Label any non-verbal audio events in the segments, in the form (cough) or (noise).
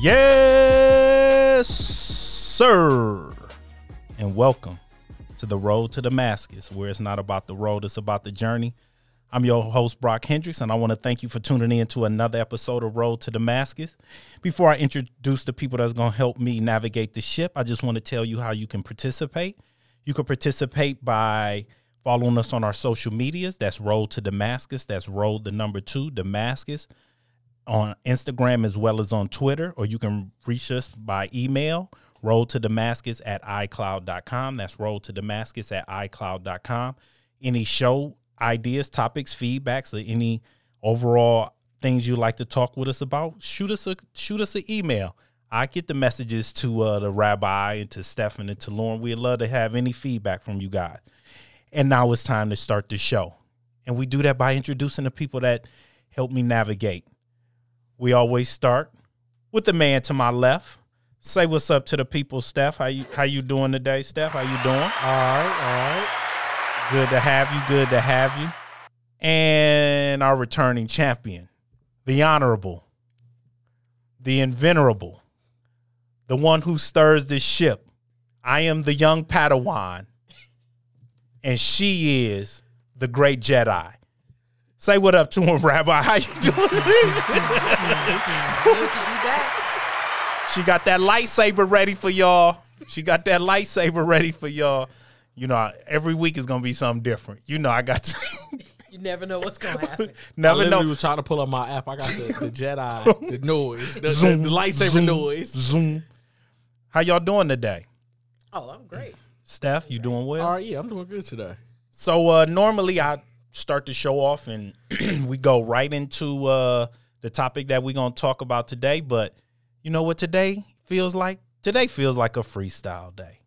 Yes, sir. And welcome to the road to Damascus, where it's not about the road, it's about the journey. I'm your host, Brock Hendricks, and I want to thank you for tuning in to another episode of Road to Damascus. Before I introduce the people that's going to help me navigate the ship, I just want to tell you how you can participate. You can participate by following us on our social medias. That's Road to Damascus. That's Road the number two, Damascus on Instagram as well as on Twitter, or you can reach us by email, road to Damascus at iCloud.com. That's road to Damascus at iCloud.com. Any show ideas, topics, feedbacks, or any overall things you'd like to talk with us about, shoot us a shoot us an email. I get the messages to uh, the rabbi and to Stefan and to Lauren. We'd love to have any feedback from you guys. And now it's time to start the show. And we do that by introducing the people that help me navigate. We always start with the man to my left. Say what's up to the people, Steph. How you how you doing today, Steph? How you doing? All right, all right. Good to have you. Good to have you. And our returning champion, the honorable, the invenerable, the one who stirs this ship. I am the young Padawan, and she is the great Jedi. Say what up to him, Rabbi. How you doing? (laughs) Good to be back. She got that lightsaber ready for y'all. She got that lightsaber ready for y'all. You know, every week is gonna be something different. You know, I got to (laughs) You never know what's gonna happen. (laughs) I never literally know. was trying to pull up my app. I got the, the (laughs) Jedi, the noise, the, the, the lightsaber zoom, noise. Zoom. How y'all doing today? Oh, I'm great. Steph, you doing well? All right, yeah, I'm doing good today. So uh normally I start the show off and (clears throat) we go right into uh the topic that we're gonna talk about today, but you know what today feels like? Today feels like a freestyle day.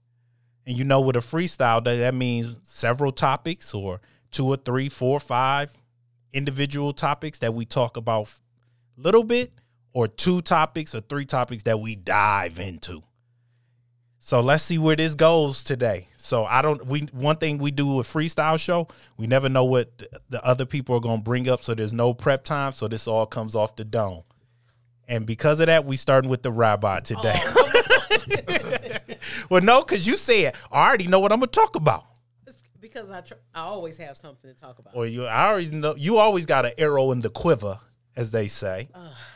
And you know with a freestyle day, that means several topics or two or three, four, five individual topics that we talk about a little bit, or two topics or three topics that we dive into. So let's see where this goes today. So I don't we one thing we do a freestyle show, we never know what the other people are going to bring up so there's no prep time so this all comes off the dome. And because of that, we starting with the rabbi today. Oh, (laughs) well, no, cuz you said I already know what I'm going to talk about. It's because I tr- I always have something to talk about. Or you I always know you always got an arrow in the quiver as they say.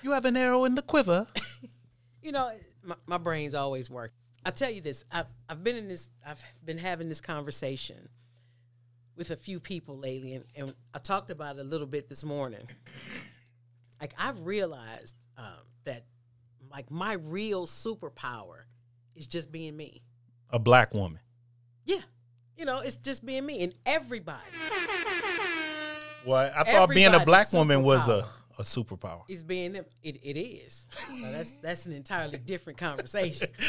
you have an arrow in the quiver. (laughs) You know, my, my brain's always work. I tell you this, I've I've been in this, I've been having this conversation with a few people lately, and, and I talked about it a little bit this morning. Like I've realized um, that, like my real superpower is just being me. a black woman. Yeah, you know, it's just being me, and everybody Well, I thought being a black woman was a, superpower. a superpower. is being them. It, it is. So that's that's an entirely different conversation. (laughs)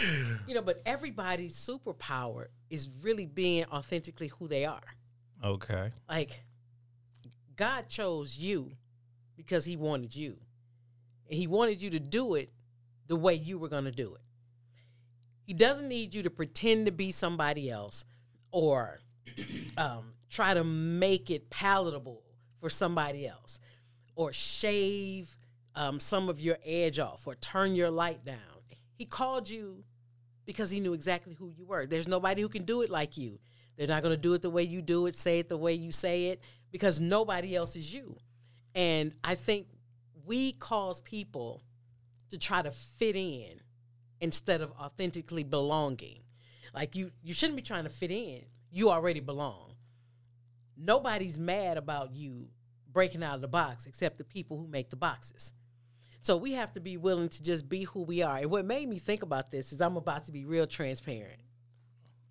You know, but everybody's superpower is really being authentically who they are. Okay. Like God chose you because he wanted you. And he wanted you to do it the way you were going to do it. He doesn't need you to pretend to be somebody else or (clears throat) um, try to make it palatable for somebody else or shave um, some of your edge off or turn your light down. He called you because he knew exactly who you were. There's nobody who can do it like you. They're not going to do it the way you do it, say it the way you say it, because nobody else is you. And I think we cause people to try to fit in instead of authentically belonging. Like you, you shouldn't be trying to fit in. You already belong. Nobody's mad about you breaking out of the box except the people who make the boxes. So we have to be willing to just be who we are. And what made me think about this is I'm about to be real transparent.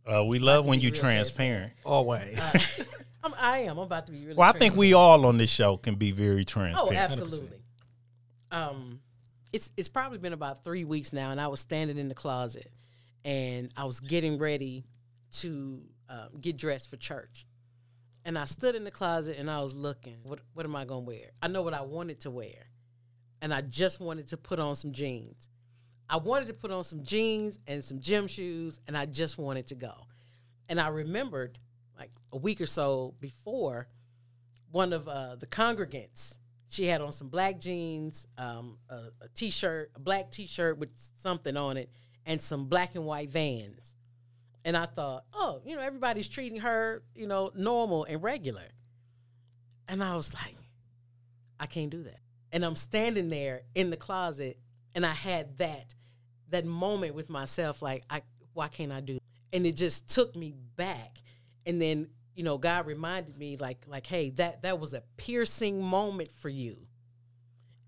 Uh, we love when you real transparent. Always. (laughs) I'm, I am. I'm about to be really. Well, I think we all on this show can be very transparent. Oh, transparent. absolutely. Um, it's it's probably been about three weeks now, and I was standing in the closet, and I was getting ready to um, get dressed for church, and I stood in the closet and I was looking. What what am I gonna wear? I know what I wanted to wear, and I just wanted to put on some jeans. I wanted to put on some jeans and some gym shoes, and I just wanted to go. And I remembered like a week or so before, one of uh, the congregants, she had on some black jeans, um, a, a t-shirt, a black t-shirt with something on it, and some black and white Vans. And I thought, oh, you know, everybody's treating her, you know, normal and regular. And I was like, I can't do that. And I'm standing there in the closet, and I had that that moment with myself, like, I why can't I do? And it just took me back. And then, you know, God reminded me, like, like, hey, that that was a piercing moment for you.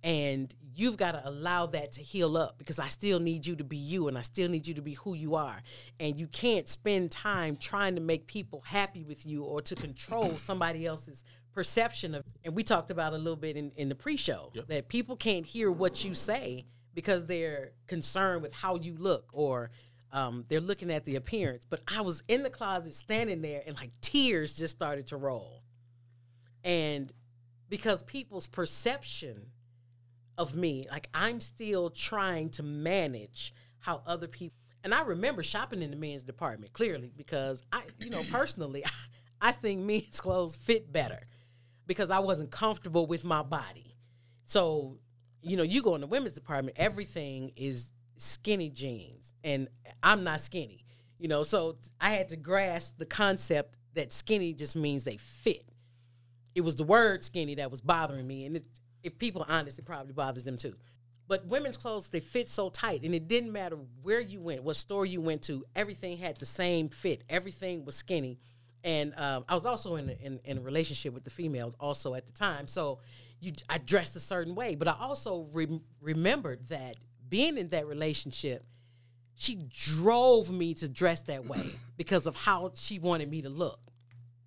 And you've got to allow that to heal up because I still need you to be you and I still need you to be who you are. And you can't spend time trying to make people happy with you or to control (clears throat) somebody else's perception of and we talked about a little bit in, in the pre-show yep. that people can't hear what you say because they're concerned with how you look or um, they're looking at the appearance but i was in the closet standing there and like tears just started to roll and because people's perception of me like i'm still trying to manage how other people and i remember shopping in the men's department clearly because i you know personally I, (laughs) I think men's clothes fit better because I wasn't comfortable with my body. So, you know, you go in the women's department, everything is skinny jeans, and I'm not skinny. You know, so I had to grasp the concept that skinny just means they fit. It was the word skinny that was bothering me, and it, if people are honest, it probably bothers them too. But women's clothes they fit so tight, and it didn't matter where you went, what store you went to, everything had the same fit. Everything was skinny and um, I was also in in, in a relationship with the female also at the time. So you, I dressed a certain way, but I also re- remembered that being in that relationship, she drove me to dress that way (clears throat) because of how she wanted me to look.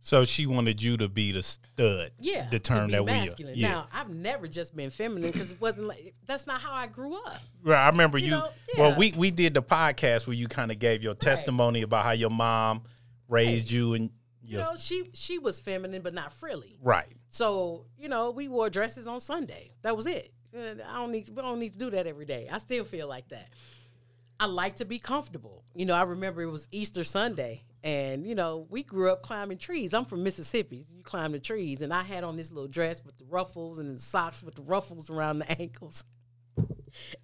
So she wanted you to be the stud. Yeah, the term that masculine. we. Yeah. Now I've never just been feminine because it wasn't like that's not how I grew up. Right. I remember you. you know, yeah. Well, we we did the podcast where you kind of gave your testimony right. about how your mom raised right. you and you know, she she was feminine but not frilly. Right. So you know, we wore dresses on Sunday. That was it. I don't need we don't need to do that every day. I still feel like that. I like to be comfortable. You know, I remember it was Easter Sunday, and you know, we grew up climbing trees. I'm from Mississippi. So you climb the trees, and I had on this little dress with the ruffles and the socks with the ruffles around the ankles.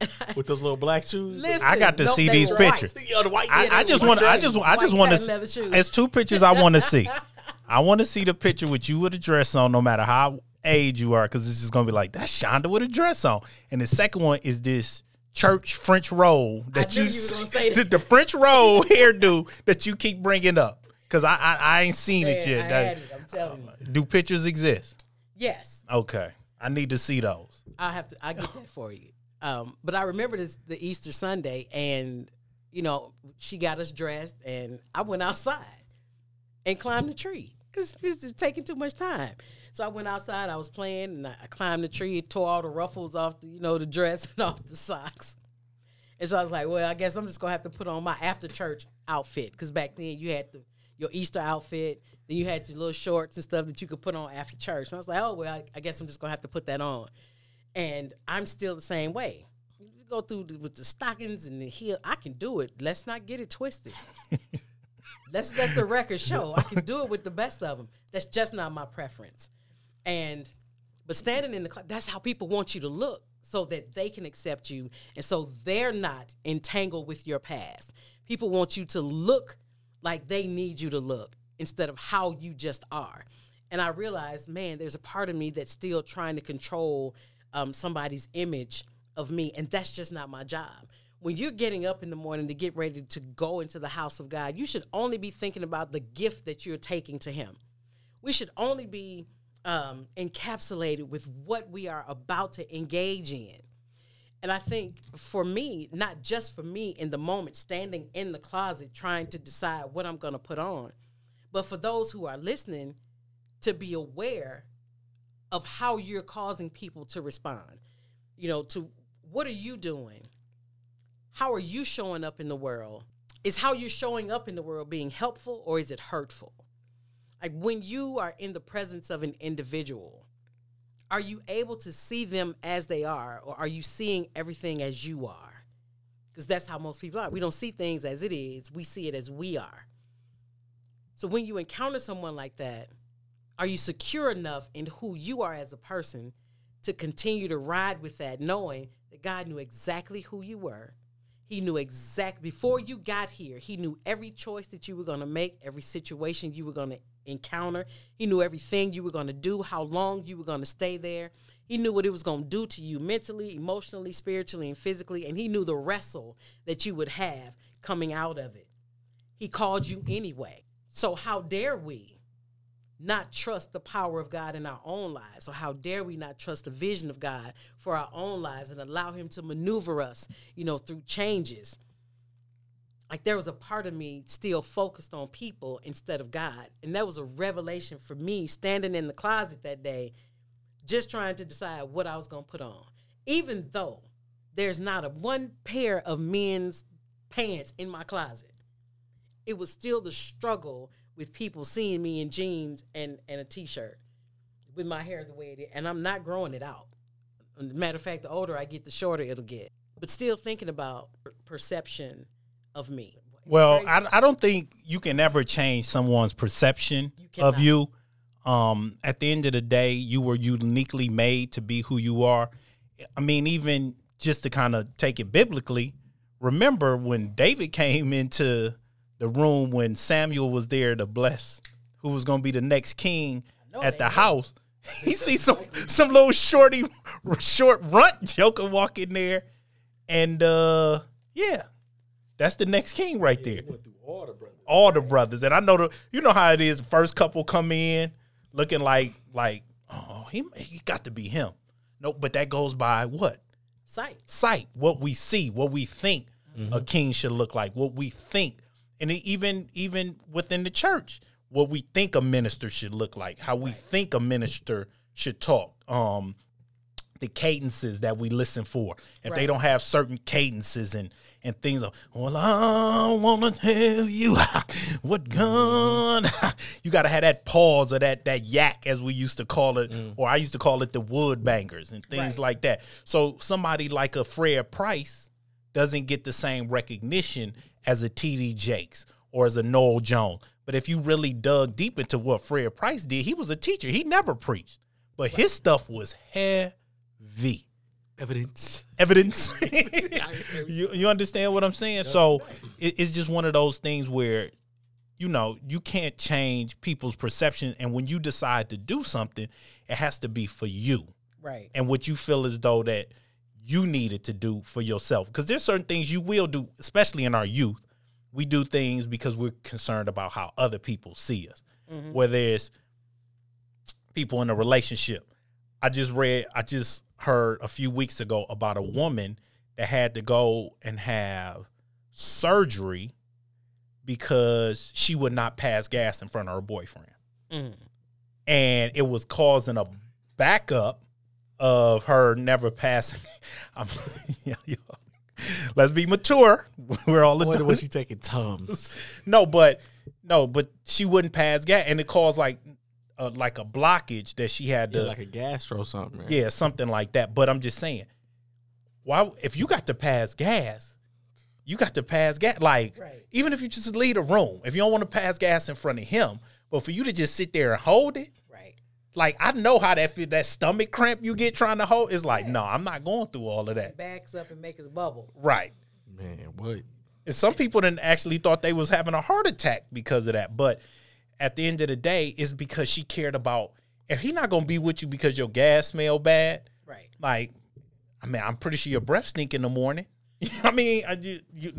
(laughs) with those little black shoes. Listen, I got to see these pictures. the white, I, I just want. I just. I just want to. It's two pictures I want to see. (laughs) I want to see the picture with you with a dress on, no matter how age you are, because it's just gonna be like that's Shonda with a dress on. And the second one is this church French roll that you, you (laughs) the, the, French roll (laughs) hairdo that you keep bringing up. Because I, I, I ain't seen Man, it yet. That, it, I'm telling you. Do pictures exist? Yes. Okay. I need to see those. I have to. I get that for you. Um, but I remember this the Easter Sunday, and you know she got us dressed, and I went outside and climbed the tree because it was taking too much time. So I went outside. I was playing, and I climbed the tree, tore all the ruffles off, the, you know, the dress (laughs) and off the socks. And so I was like, well, I guess I'm just gonna have to put on my after church outfit because back then you had the your Easter outfit, then you had your little shorts and stuff that you could put on after church. And I was like, oh well, I, I guess I'm just gonna have to put that on and I'm still the same way. You go through the, with the stockings and the heel. I can do it. Let's not get it twisted. (laughs) Let's let the record show I can do it with the best of them. That's just not my preference. And but standing in the class, that's how people want you to look so that they can accept you and so they're not entangled with your past. People want you to look like they need you to look instead of how you just are. And I realized, man, there's a part of me that's still trying to control um, somebody's image of me, and that's just not my job. When you're getting up in the morning to get ready to go into the house of God, you should only be thinking about the gift that you're taking to Him. We should only be um, encapsulated with what we are about to engage in. And I think for me, not just for me in the moment, standing in the closet trying to decide what I'm going to put on, but for those who are listening to be aware of how you're causing people to respond. You know, to what are you doing? How are you showing up in the world? Is how you're showing up in the world being helpful or is it hurtful? Like when you are in the presence of an individual, are you able to see them as they are, or are you seeing everything as you are? Because that's how most people are. We don't see things as it is, we see it as we are. So when you encounter someone like that, are you secure enough in who you are as a person to continue to ride with that, knowing that God knew exactly who you were? He knew exact before you got here. He knew every choice that you were going to make, every situation you were going to encounter. He knew everything you were going to do, how long you were going to stay there. He knew what it was going to do to you mentally, emotionally, spiritually, and physically. And he knew the wrestle that you would have coming out of it. He called you anyway. So, how dare we not trust the power of God in our own lives? Or how dare we not trust the vision of God for our own lives and allow Him to maneuver us, you know, through changes? Like there was a part of me still focused on people instead of God. And that was a revelation for me standing in the closet that day, just trying to decide what I was going to put on. Even though there's not a one pair of men's pants in my closet, it was still the struggle with people seeing me in jeans and, and a t-shirt with my hair the way it is. And I'm not growing it out. Matter of fact, the older I get, the shorter it'll get. But still thinking about perception of me. Well, I, I don't think you can ever change someone's perception You of you. Um, at the end of the day, you were uniquely made to be who you are. I mean, even just to kind of take it biblically, remember when David came into the room when Samuel was there to bless who was going to be the next king at the know. house. (laughs) He see some some little shorty (laughs) short runt joker walk in there, and uh yeah, that's the next king right there Went through all the brothers. all the brothers. And I know the you know how it is. The first couple come in looking like like oh he he got to be him. No, but that goes by what Sight. sight, what we see, what we think a king should look like, what we think, and even even within the church, what we think a minister should look like, how we think a minister should talk. Um, the cadences that we listen for. If they don't have certain cadences and and things, of, well, I wanna tell you what gun. Mm-hmm. (laughs) you gotta have that pause or that that yak, as we used to call it, mm. or I used to call it the wood bangers and things Right. like that. So somebody like a Fred Price doesn't get the same recognition as a TD Jakes or as a Noel Jones. But if you really dug deep into what Fred Price did, he was a teacher. He never preached, but his stuff was heavy. Evidence. Evidence. (laughs) (laughs) you, you understand what I'm saying? So it, it's just one of those things where, you know, you can't change people's perception. And when you decide to do something, it has to be for you Right. and what you feel as though that you needed to do for yourself. Because there's certain things you will do, especially in our youth. We do things because we're concerned about how other people see us. Mm-hmm. Whether it's people in a relationship. I just read, I just heard a few weeks ago about a woman that had to go and have surgery because she would not pass gas in front of her boyfriend Mm. and it was causing a backup of her never passing. (laughs) I'm, (laughs) yo, yo. Let's be mature. (laughs) We're all adults. was she taking Tums? No, but no, but she wouldn't pass gas, and it caused like uh, like a blockage that she had to Yeah, like a gastro something. Right? yeah, something like that. But I'm just saying, why if you got to pass gas, you got to pass gas. Like Right. even if you just leave a room, if you don't want to pass gas in front of him, but for you to just sit there and hold it, Right. like I know how that feel, that stomach cramp you get trying to hold. It's like, no, I'm not going through all of that. Backs up and makes a bubble. Right. Man, what? And some people then actually thought they was having a heart attack because of that. But at the end of the day, is because she cared about if he not gonna be with you because your gas smell bad. Right. Like, I mean, I'm pretty sure your breath stink in the morning. (laughs) I mean, I ju- you,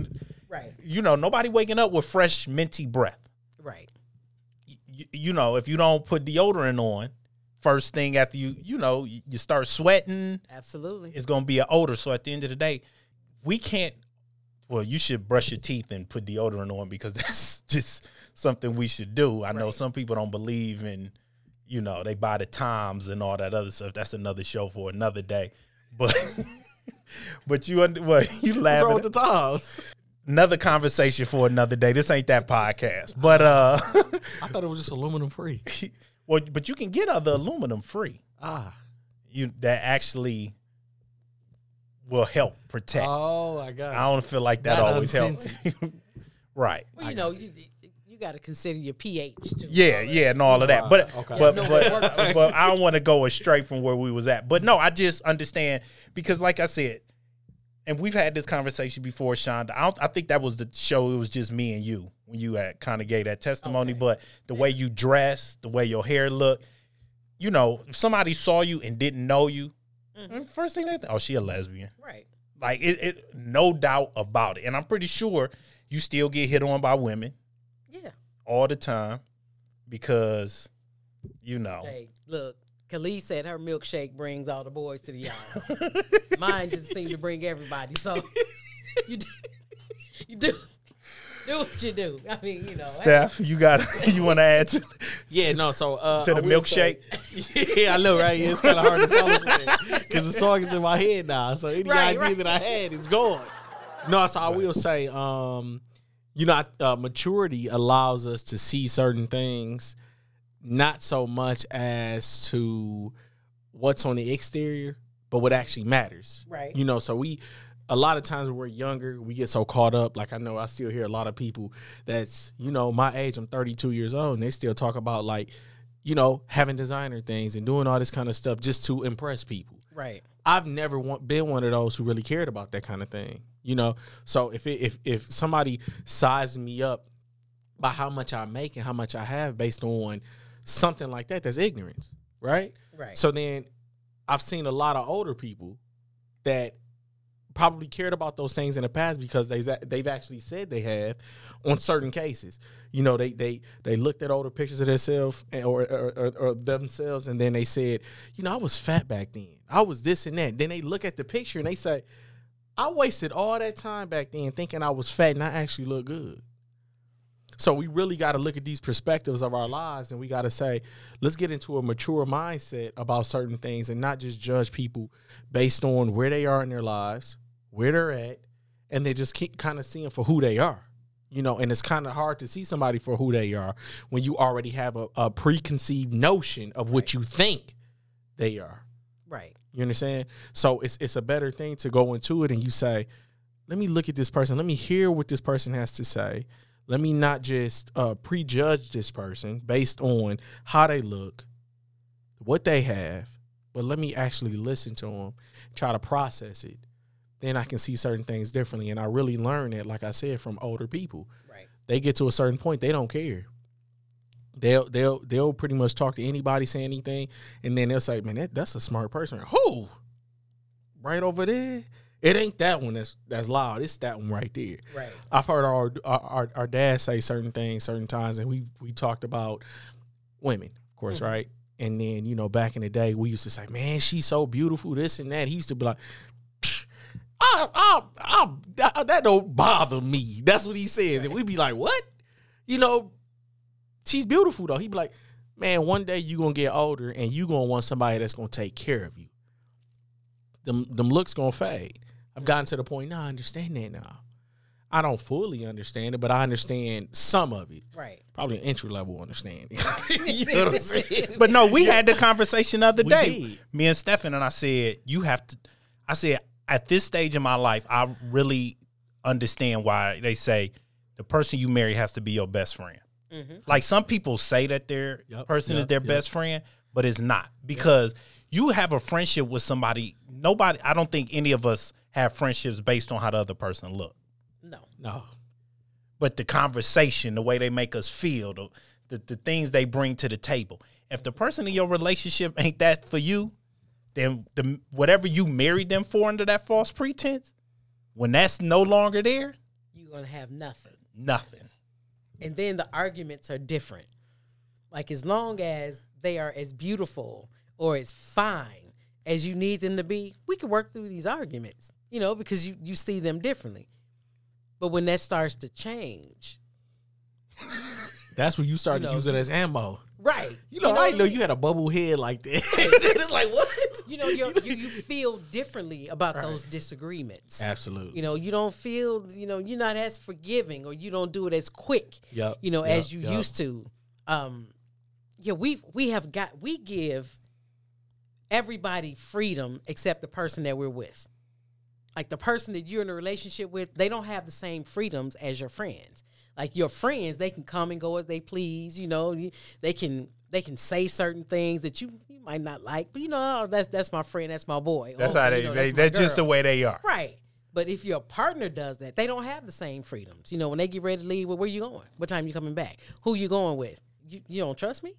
Right. you know, nobody waking up with fresh minty breath. Right. You, you know, if you don't put deodorant on, first thing after you, you know, you you start sweating, Absolutely. it's gonna be an odor. So at the end of the day, we can't. Well, you should brush your teeth and put deodorant on because (laughs) that's just something we should do. I know some people don't believe in, you know, they buy the times and all that other stuff. That's another show for another day. But (laughs) but you under well, (laughs) you What's laugh. wrong with the times. another conversation for another day. This ain't that podcast. But uh (laughs) I thought it was just aluminum free. well, but you can get other aluminum free. Ah, you that actually will help protect. Oh, I got. I don't feel like that, That always helps. right. Well, you know, you you got to consider your pH too. Yeah, yeah, and all of that. But Okay. but No, but, but I don't want to go astray from where we was at. But no, I just understand because, like I said, and we've had this conversation before, Shonda. I, don't, I think that was the show. It was just me and you when you had kind of gave that testimony. Okay. But the way you dress, the way your hair looked, you know, if somebody saw you and didn't know you, Mm-hmm. first thing they think, oh, she a lesbian. Right. Like it, it, no doubt about it. And I'm pretty sure you still get hit on by women Yeah. All the time because you know Hey, look, Kelis said her milkshake brings all the boys to the yard. (laughs) Mine just seems to bring everybody. So (laughs) you do, you do, do what you do. I mean, you know. hey, Steph, you got (laughs) you want to add to, Yeah, no. So uh, to the milkshake? say- yeah, I know, right? It's kind of hard to follow because the song is in my head now. So any Right, idea right. that I had is gone. No, so I will say, um, you know, uh, maturity allows us to see certain things, not so much as to what's on the exterior, but what actually matters. Right. You know, so we a lot of times when we're younger, we get so caught up. Like I know I still hear a lot of people that's, you know, my age, I'm 32 years old, and they still talk about like, you know, having designer things and doing all this kind of stuff just to impress people. Right. I've never want, been one of those who really cared about that kind of thing. You know, so if it, if if somebody sizes me up by how much I make and how much I have based on something like that, that's ignorance, right? Right. So then I've seen a lot of older people that probably cared about those things in the past because they they've actually said they have on certain cases. You know, they they they looked at older pictures of themselves and- or, or, or, or themselves and then they said, you know, I was fat back then. I was this and that. Then they look at the picture and they say, I wasted all that time back then thinking I was fat and I actually look good. So we really got to look at these perspectives of our lives and we got to say, let's get into a mature mindset about certain things and not just judge people based on where they are in their lives, where they're at, and they just keep kind of seeing for who they are. You know, and it's kind of hard to see somebody for who they are when you already have a, a preconceived notion of what you think they are. Right. You understand? So it's it's a better thing to go into it and you say, let me look at this person. Let me hear what this person has to say. Let me not just uh, prejudge this person based on how they look, what they have, but let me actually listen to them, try to process it. Then I can see certain things differently. And I really learned that, like I said, from older people. Right. They get to a certain point, they don't care. They'll they'll they'll pretty much talk to anybody, say anything, and then they'll say, "Man, that, that's a smart person." Who? Right over there. It ain't that one that's that's loud. It's that one right there. Right. I've heard our our our dad say certain things certain times, and we we talked about women, of course, Mhm. right? And then you know, back in the day, we used to say, "Man, she's so beautiful," this and that. He used to be like, "Psh, I, I, I, that, that don't bother me." That's what he says, and we'd be like, "What?" You know, she's beautiful though. He'd be like, "Man, one day you gonna get older, and you gonna want somebody that's gonna take care of you." Them them looks gonna fade. I've gotten to the point now. I understand that now. I don't fully understand it, but I understand some of it. Right. Probably an entry level understanding. (laughs) you know what I'm saying? But no, we had the conversation the other We day. did. Me and Stefan and I said, you have to I said, at this stage in my life, I really understand why they say the person you marry has to be your best friend. Mhm. Like some people say that their Yep, person is their yep. best friend, but it's not because you have a friendship with somebody. Nobody, I don't think any of us have friendships based on how the other person look, No. no. but the conversation, the way they make us feel, the, the the things they bring to the table. If the person in your relationship ain't that for you, then the whatever you married them for under that false pretense, when that's no longer there, You're gonna have nothing. nothing. And then the arguments are different. Like as long as they are as beautiful or as fine as you need them to be, we can work through these arguments, you know, because you, you see them differently. But when that starts to change, That's when you start You to use it as ammo. Right? You know, I didn't know you had a bubble head like that. (laughs) it's like what? You know, you're, (laughs) you you feel differently about those disagreements. Absolutely. You know, you don't feel, you know, you're not as forgiving or you don't do it as quick. Yep, You know, yep, as you yep. used to. Um, yeah, we we have got we give everybody freedom except the person that we're with. Like the person that you're in a relationship with, they don't have the same freedoms as your friends. Like your friends, they can come and go as they please. You know, they can they can say certain things that you, you might not like, but you know, oh, that's that's my friend, that's my boy. That's Oh, how you they, know, they my that's just the way they are. Right. But if your partner does that, they don't have the same freedoms. You know, when they get ready to leave, well, where you going? What time you coming back? Who you going with? You, you don't trust me?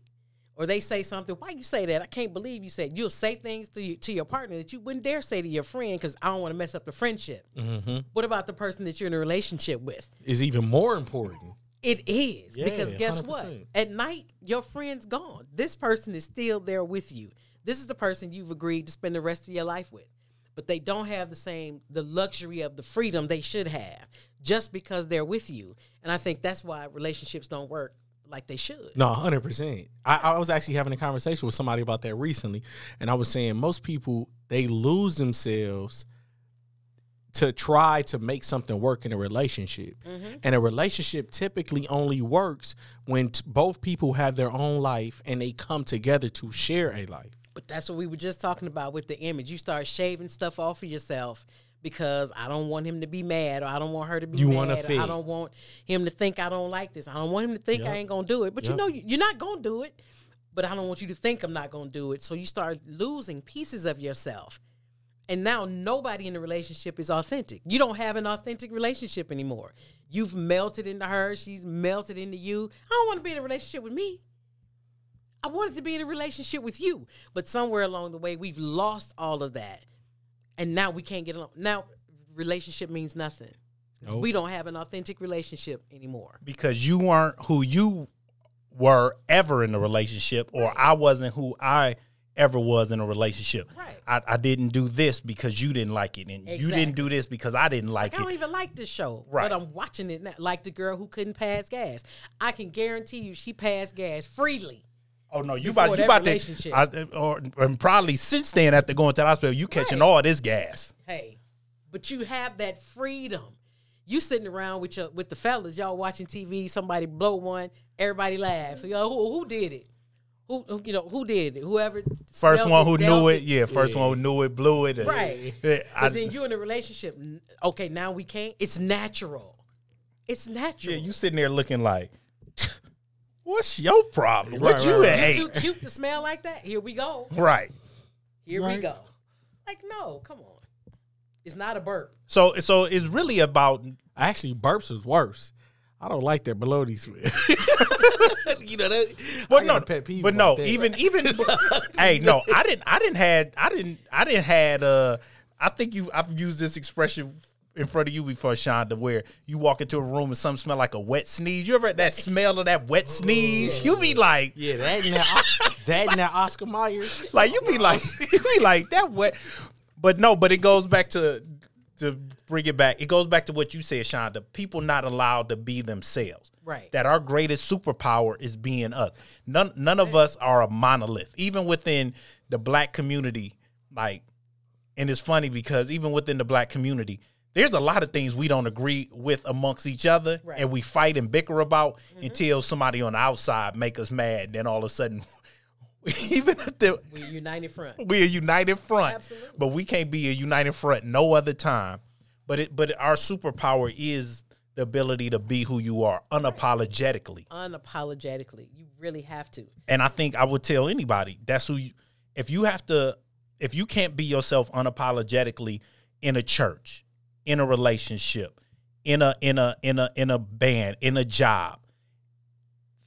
Or they say something, why you say that? I can't believe you said you'll say things to you, to your partner that you wouldn't dare say to your friend because I don't want to mess up the friendship. Mm-hmm. What about the person that you're in a relationship with? Is even more important. It is Yeah, because guess what? 100%. At night, your friend's gone. This person is still there with you. This is the person you've agreed to spend the rest of your life with. But they don't have the same the luxury of the freedom they should have just because they're with you. And I think that's why relationships don't work like they should. No, hundred percent. I, I was actually having a conversation with somebody about that recently, and I was saying most people they lose themselves to try to make something work in a relationship, mm-hmm. and a relationship typically only works when t- both people have their own life and they come together to share a life. But that's what we were just talking about with the image. You start shaving stuff off of yourself because I don't want him to be mad or I don't want her to be You mad. I don't want him to think I don't like this. I don't want him to think I ain't gonna do it. But you know you're not gonna do it. But I don't want you to think I'm not gonna do it. So you start losing pieces of yourself. And now nobody in the relationship is authentic. You don't have an authentic relationship anymore. You've melted into her, she's melted into you. I don't want to be in a relationship with me. I wanted to be in a relationship with you. But somewhere along the way, we've lost all of that. And now we can't get along. Now, relationship means nothing. Nope. We don't have an authentic relationship anymore. because you weren't who you were ever in a relationship, or I wasn't who I ever was in a relationship. Right. I, I didn't do this because you didn't like it, and you didn't do this because I didn't like Like, I don't even like this show, Right. but I'm watching it now. Like the girl who couldn't pass gas. I can guarantee you she passed gas freely. Oh no, you Before about you about to. I, or and probably since then after going to the hospital, you catching Right. all this gas. Hey, but you have that freedom. You sitting around with your with the fellas, y'all watching TV. Somebody blow one, everybody laughs. So y'all, who, who did it? Who, who you know who did it? Whoever First smelled one who knew it, yeah. First one who knew it, blew it. Right. Yeah, I- But then you in a relationship. Okay, now we can't. It's natural. It's natural. yeah, you sitting there looking like, what's your problem? Right, what you right, right. You too cute to smell like that. Here we go. Right. Here we go. Like no, come on. It's not a burp. So so it's really about Actually, burps is worse. I don't like that bologna smell. (laughs) you know that. But I no, pet peeve but no, that. even even (laughs) hey, no, I didn't I didn't had I didn't I didn't had uh I think you I've used this expression in front of you before, Shonda, where you walk into a room and something smell like a wet sneeze. You ever had that smell of that wet sneeze? You be like, Yeah, that and that, that Oscar Myers. like you be like (laughs) you be like that wet. But no, but it goes back to to bring it back. It goes back to what you said, Shonda. People not allowed to be themselves. Right. That our greatest superpower is being us. None none of us are a monolith. Even within the black community, like and it's funny because even within the black community, there's a lot of things we don't agree with amongst each other Right. and we fight and bicker about mm-hmm. until somebody on the outside make us mad. Then all of a sudden (laughs) even if the we're united front. (laughs) we're a united front, Absolutely. but we can't be a united front no other time. But it, but our superpower is the ability to be who you are unapologetically. Unapologetically. You really have to. And I think I would tell anybody that's who you. If you have to, if you can't be yourself unapologetically in a church, in a relationship, in a in a in a in a band, in a job,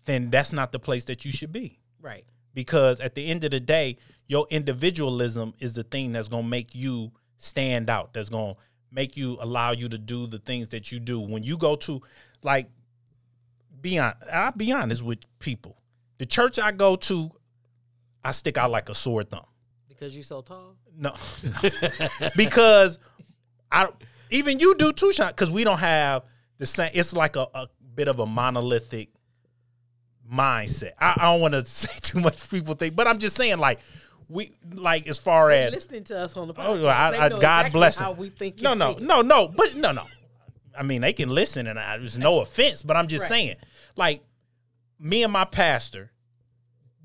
then that's not the place that you should be Right. because at the end of the day, your individualism is the thing that's going to make you stand out. That's going to make you allow you to do the things that you do. When you go to, like, be on, I'll be honest with people. The church I go to, I stick out like a sore thumb. Because you're so tall. No, (laughs) because I even you do too, Sean. Because we don't have the same. It's like a, a bit of a monolithic mindset. I, I don't want to (laughs) say too much. People think, but I'm just saying, like we like as far They as listening to us on the oh, podcast. Oh, I- I- God exactly bless how them. we think. no, no, no, no, but no, no. I mean, they can listen, and I, there's no offense, but I'm just Right. saying, like me and my pastor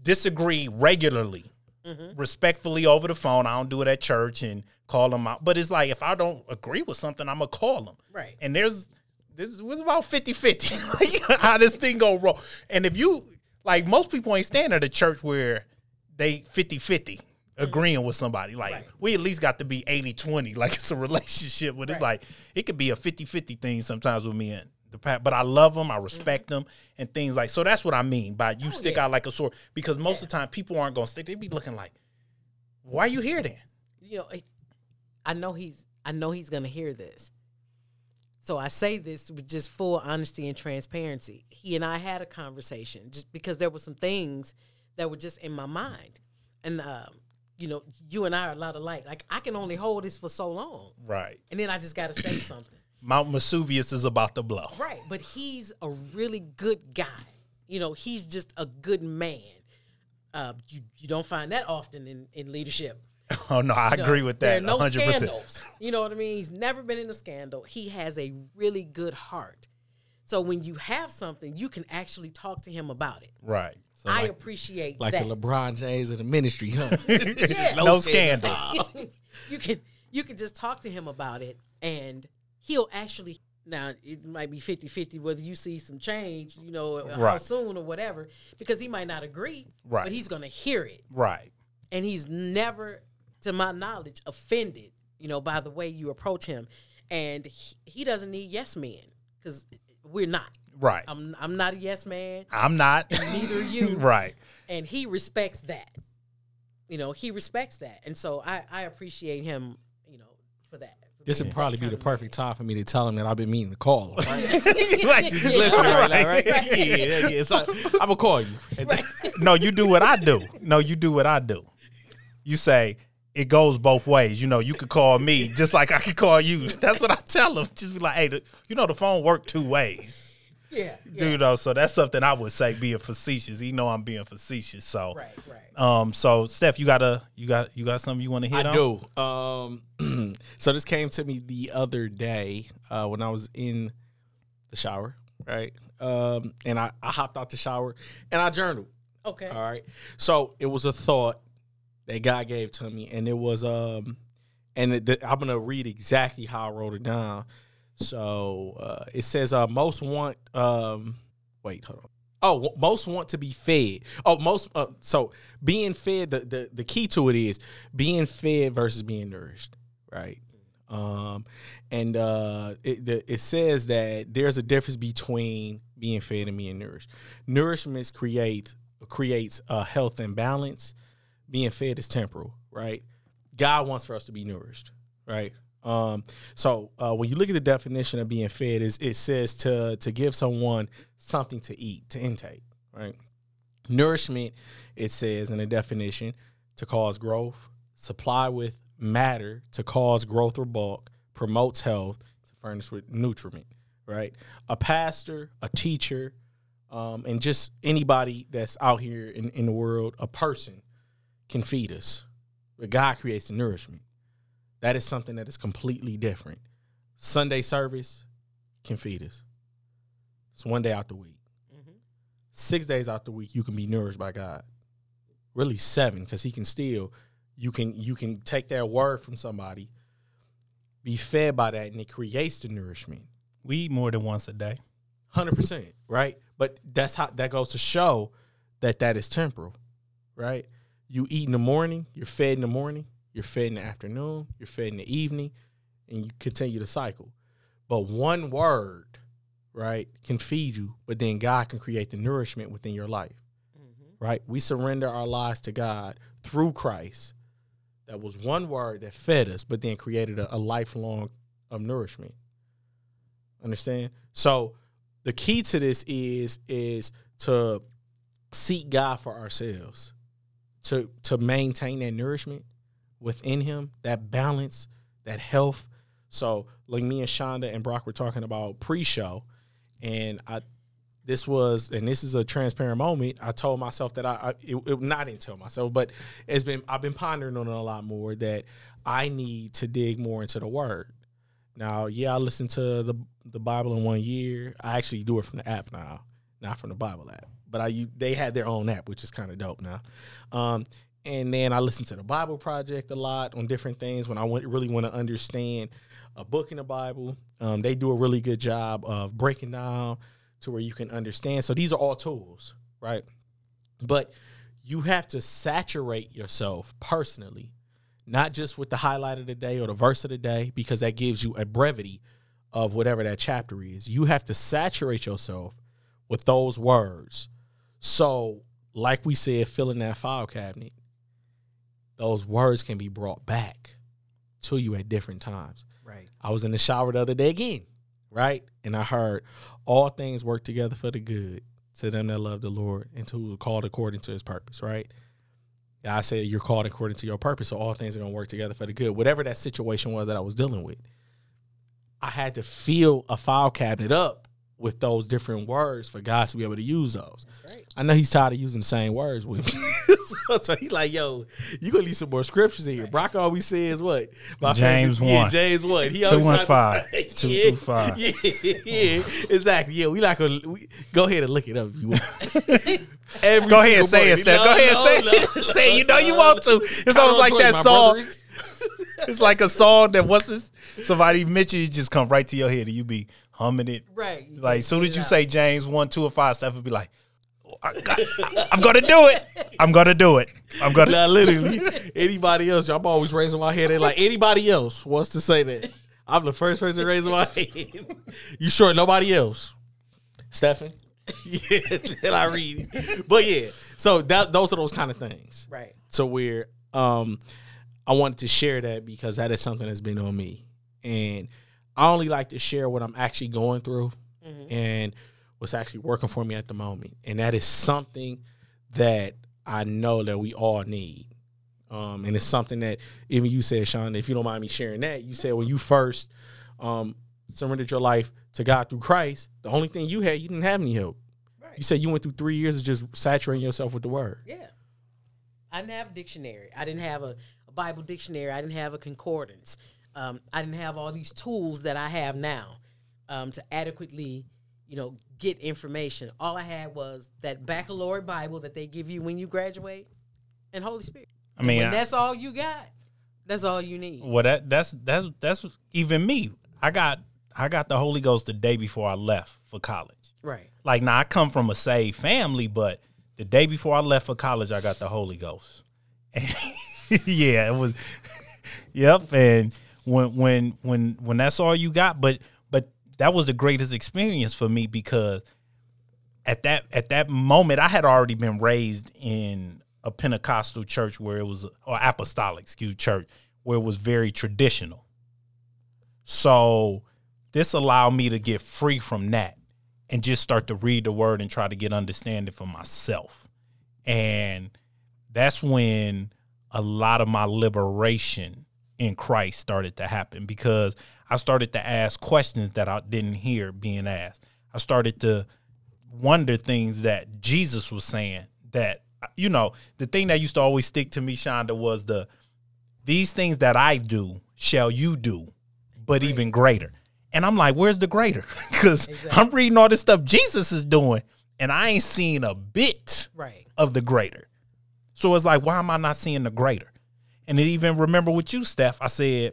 disagree regularly mm-hmm. respectfully over the phone. I don't do it at church and call them out. But it's like if I don't agree with something, I'm gonna call them. Right. And there's this was about 50-50 (laughs) like, how this thing go wrong. And if you like most people ain't stand at a church where they 50-50 mm-hmm. agreeing with somebody. Like Right. we at least got to be 80-20. (laughs) Like it's a relationship, but it's Right. like it could be a 50-50 thing sometimes with me and the pa- but I love them, I respect mm-hmm. them, and things like so. That's what I mean by you oh, stick yeah. out like a sword because most of the time people aren't gonna stick. They be looking like, why are you here then? you know, it- I know he's I know he's gonna hear this. So I say this with just full honesty and transparency. He and I had a conversation just because there were some things that were just in my mind, and um, you know, you and I are a lot alike. Like I can only hold this for so long, Right. and then I just got to say (clears throat) something. Mount Vesuvius is about to blow. Right, but he's a really good guy. You know, he's just a good man. Uh, you you don't find that often in, in leadership. (laughs) Oh no, I No, agree with There that. are no 100%. scandals. You know what I mean? He's never been in a scandal. He has a really good heart. So when you have something, you can actually talk to him about it. Right. So I like, appreciate like that. the LeBron James of the ministry, huh? (laughs) Yeah. (laughs) No scandal. you can you can just talk to him about it and he'll actually now it might be 50-50 whether you see some change you know uh, how soon or whatever because he might not agree Right. but he's gonna hear it Right. and he's never to my knowledge offended you know by the way you approach him and he, he doesn't need yes men because we're not Right. I'm, I'm not a yes man I'm not. neither are (laughs) you right. and he respects that. You know, he respects that, and so I I appreciate him. You know, for that. This being would that probably be the perfect time for me to tell him that I've been meaning to call him. Right? (laughs) (laughs) like, He's listening right now, right? Right. Yeah, yeah, yeah. So I'm gonna call you. Right. no, you do what I do. No, you do what I do. You say it goes both ways. You know, you could call me just like I could call you. (laughs) That's what I tell them. Just be like, hey, the, you know, the phone work two ways. Yeah. Do you know? So that's something I would say being facetious. You know, I'm being facetious. So, Right. Right. um, so Steph, you got a, you got, you got something you want to hit I on? do. Um, (clears throat) so this came to me the other day uh, when I was in the shower, right? Um, and I, I hopped out the shower and I journaled. Okay. All right. So it was a thought that God gave to me, and it was um, and the, I'm gonna read exactly how I wrote it down. So uh, it says, uh, most want um, wait, hold on. Oh, most want to be fed. Oh, most uh, so being fed. The, the the key to it is being fed versus being nourished, right? Um, and uh, it the, it says that there's a difference between being fed and being nourished. Nourishment creates creates a health and balance. Being fed is temporal, right? God wants for us to be nourished, right? Um, so uh, when you look at the definition of being fed, is it says to to give someone something to eat, to intake, right? Nourishment, it says in the definition, to cause growth, supply with matter to cause growth or bulk, promotes health, to furnish with nutriment, right? A pastor, a teacher, um, and just anybody that's out here in, in the world, a person can feed us. But God creates the nourishment. That is something that is completely different. Sunday service can feed us. It's one day out the week. Mhm. Six days out the week, you can be nourished by God. Really seven, because He can still, you can you can take that word from somebody, be fed by that, and it creates the nourishment. We eat more than once a day. Hundred percent, right? But that's how that goes to show that that is temporal, right? You eat in the morning, you're fed in the morning, you're fed in the afternoon, you're fed in the evening, and you continue the cycle. But one word, right, can feed you, but then God can create the nourishment within your life, mm-hmm. right? We surrender our lives to God through Christ. That was one word that fed us, but then created a, a lifelong of nourishment. Understand? So the key to this is is to seek God for ourselves, to to maintain that nourishment within Him, that balance, that health. So, like me and Shonda and Brock were talking about pre-show, and I, this was, and this is a transparent moment. I told myself that I, I it, it, not tell myself, but it's been I've been pondering on it a lot more that I need to dig more into the Word. Now, yeah, I listen to the the Bible in one year. I actually do it from the app now, not from the Bible app. But I they had their own app, which is kind of dope now. Um, and then I listen to the Bible Project a lot on different things when I want, really want to understand a book in the Bible. Um, they do a really good job of breaking down to where you can understand. So these are all tools, right? But you have to saturate yourself personally, not just with the highlight of the day or the verse of the day, because that gives you a brevity of whatever that chapter is. You have to saturate yourself with those words. So, like we said, filling that file cabinet, those words can be brought back to you at different times. Right. I was in the shower the other day again, right? And I heard all things work together for the good to them that love the Lord and to who are called according to his purpose, right? I said you're called according to your purpose, so all things are gonna work together for the good. Whatever that situation was that I was dealing with, I had to fill a file cabinet up with those different words for God to be able to use those. That's right. I know he's tired of using the same words with me. (laughs) so, so he's like, yo, you gonna need some more scriptures in here. Brock always says what? My James favorite- yeah, 1. James one. He Two always and tries to five. say- (laughs) Two yeah, through five. Yeah, yeah, exactly. Yeah, we like a we, go ahead and look it up if you want. (laughs) Every Go ahead and single say it, morning. Steph. Go ahead and no, say no, it. Say it. You know you want to. It's almost like that song. It's like a song that once somebody mentions it, just come right to your head and you be humming it. Right. Like as soon as you say James one, two, or five, Steph would be like, "Oh, I, am gonna do it. I'm gonna do it. I'm gonna. Nah, literally. Anybody else? I'm always raising my hand. They like anybody else wants to say that. I'm the first person raising my (laughs) hand. You sure nobody else? Stephen? (laughs) Yeah, then I read. But yeah, so that those are those kind of things. Right. So where um I wanted to share that because that is something that's been on me. And I only like to share what I'm actually going through and what's actually working for me at the moment. And that is something that I know that we all need. Um, and it's something that even you said, Sean, if you don't mind me sharing that, you said when you first um, surrendered your life to God through Christ, the only thing you had, you didn't have any help. Right. You said you went through three years of just saturating yourself with the word. Yeah. I didn't have a dictionary. I didn't have a, a Bible dictionary. I didn't have a concordance. Um, I didn't have all these tools that I have now um, to adequately, you know, get information. All I had was that baccalaureate Bible that they give you when you graduate, and Holy Spirit. I mean, I- that's all you got, that's all you need. Well, that that's that's that's even me. I got I got the Holy Ghost the day before I left for college. Right. Like now, I come from a saved family, but the day before I left for college, I got the Holy Ghost. (laughs) yeah, it was. (laughs) Yep, and when when when when that's all you got, but but that was the greatest experience for me because at that at that moment I had already been raised in a Pentecostal church where it was or apostolic, excuse church where it was very traditional. So this allowed me to get free from that and just start to read the word and try to get understanding for myself. And that's when a lot of my liberation in Christ started to happen because I started to ask questions that I didn't hear being asked. I started to wonder things that Jesus was saying that you know, the thing that used to always stick to me, Shonda, was the these things that I do shall you do, but even greater. And I'm like, where's the greater? (laughs) Because I'm reading all this stuff Jesus is doing, and I ain't seeing a bit Right. of the greater. So it's like, why am I not seeing the greater? And even remember with you, Steph, I said,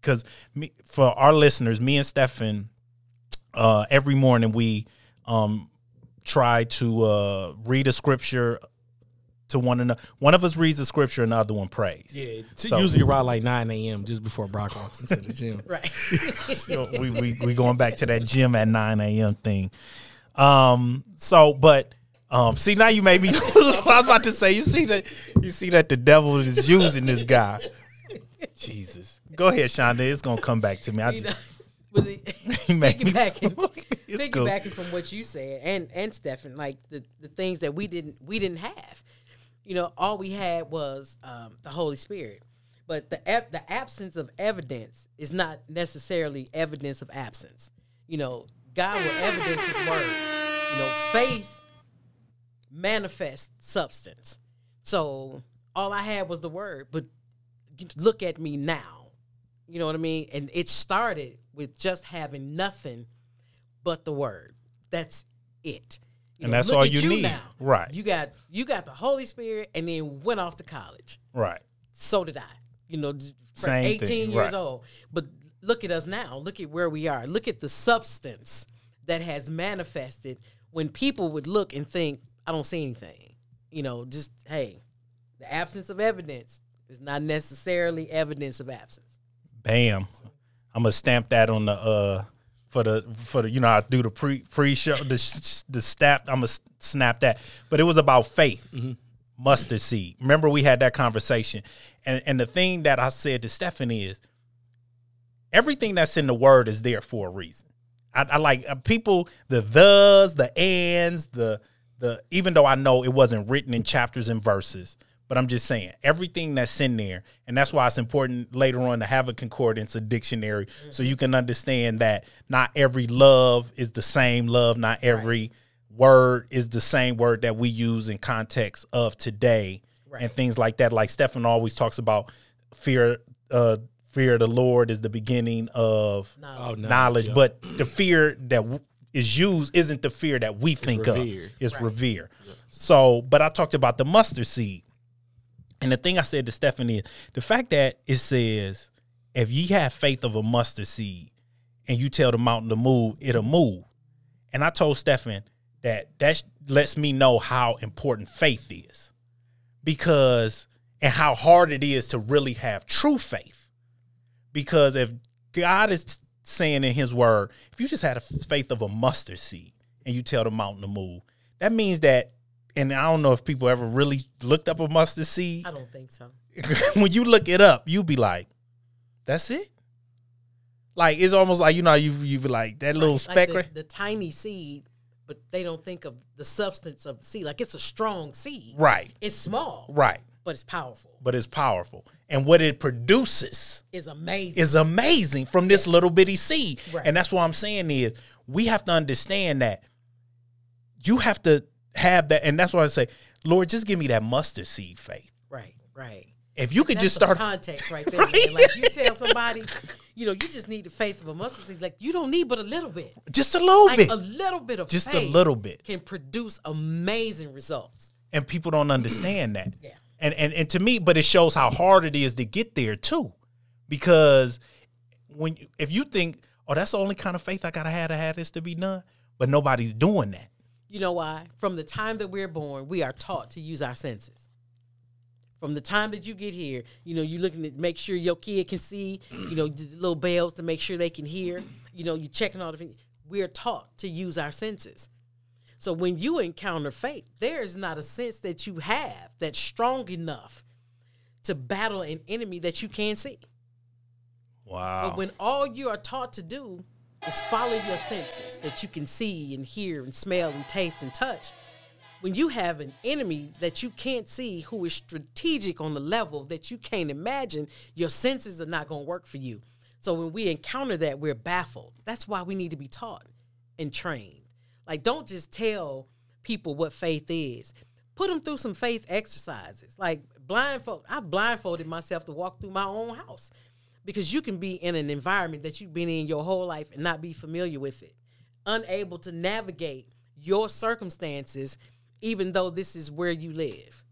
because me for our listeners, me and Stephen, uh, every morning we um try to uh read a scripture to one another. One of us reads the scripture and the other one prays. Yeah, it's So- usually around like 9 a.m. just before Brock walks into the gym. (laughs) Right. (laughs) So we, we we going back to that gym at 9 a.m. thing. Um so but um see now you made me (laughs) lose I was about to say. You see that you see that the devil is using this guy. Jesus. Go ahead, Shonda. It's gonna come back to me. I you just, know, was it, (laughs) He made me- piggybacking, (laughs) It's cool. piggybacking from what you said and and Stefan, like the the things that we didn't we didn't have. You know, all we had was um, the Holy Spirit, but the the absence of evidence is not necessarily evidence of absence. You know, God will evidence His word. You know, faith manifests substance. So all I had was the word, but look at me now. You know what I mean? And it started with just having nothing but the word. That's it. You And know, that's all at you need. now. Right. You got you got the Holy Spirit, and then went off to college. right. So did I. You know, Same 18 thing, years right. old. But look at us now. Look at where we are. Look at the substance that has manifested when people would look and think, I don't see anything. You know, just hey, the absence of evidence is not necessarily evidence of absence. Bam. I'm gonna stamp that on the uh for the for the you know I do the pre pre show the sh- the stamp I'm gonna snap that. But it was about faith, mustard seed. Remember we had that conversation, and and the thing that I said to Stephanie is everything that's in the word is there for a reason. I, I like uh, people the thes, the ands, the the even though I know it wasn't written in chapters and verses, but I'm just saying everything that's in there, and that's why it's important later on to have a concordance, a dictionary, so you can understand that not every love is the same love, not every word is the same word that we use in context of today, and things like that. Like Stephen always talks about fear. Uh, fear of the Lord is the beginning of Knowledge. Oh, no. knowledge, yeah. but the fear that w- is used isn't the fear that we think revered. of. It's Right. revere. So, but I talked about the mustard seed. And the thing I said to Stephanie is the fact that it says, if ye have faith of a mustard seed and you tell the mountain to move, it'll move. And I told Stephen that that lets me know how important faith is because, and how hard it is to really have true faith. Because if God is saying in his word, if you just had a faith of a mustard seed and you tell the mountain to move, that means that, and I don't know if people ever really looked up a mustard seed. I don't think so. (laughs) when you look it up, you be like, that's it? Like it's almost like you know you you be like that little Like speck the, right- the tiny seed, but they don't think of the substance of the seed. Like it's a strong seed. right It's small, right but it's powerful. but it's powerful and what it produces It's amazing. is amazing from this little bitty seed Right. and that's what i'm saying is we have to understand that you have to have that and that's why i say lord just give me that mustard seed faith right, right. if you could just start context right (laughs) there. Right? Like you tell somebody, you know, you just need the faith of a mustard seed. Like you don't need but a little bit. just a little Like bit a little bit of just a little bit can produce amazing results. and people don't understand that. Yeah. And and and to me, but it shows how hard it is to get there too, because when if you think, oh, that's the only kind of faith I gotta have to have this to be done, but nobody's doing that. You know why? From the time that we're born, we are taught to use our senses. From the time that you get here, you know, you're looking to make sure your kid can see, you know, little bells to make sure they can hear. You know, you're checking all the things. We're taught to use our senses. So when you encounter faith, there is not a sense that you have that's strong enough to battle an enemy that you can't see. Wow. But when all you are taught to do is follow your senses that you can see and hear and smell and taste and touch, when you have an enemy that you can't see who is strategic on the level that you can't imagine, your senses are not going to work for you. So when we encounter that, we're baffled. That's why we need to be taught and trained. Like, don't just tell people what faith is. Put them through some faith exercises. Like blindfold, I blindfolded myself to walk through my own house because you can be in an environment that you've been in your whole life and not be familiar with it, unable to navigate your circumstances, even though this is where you live.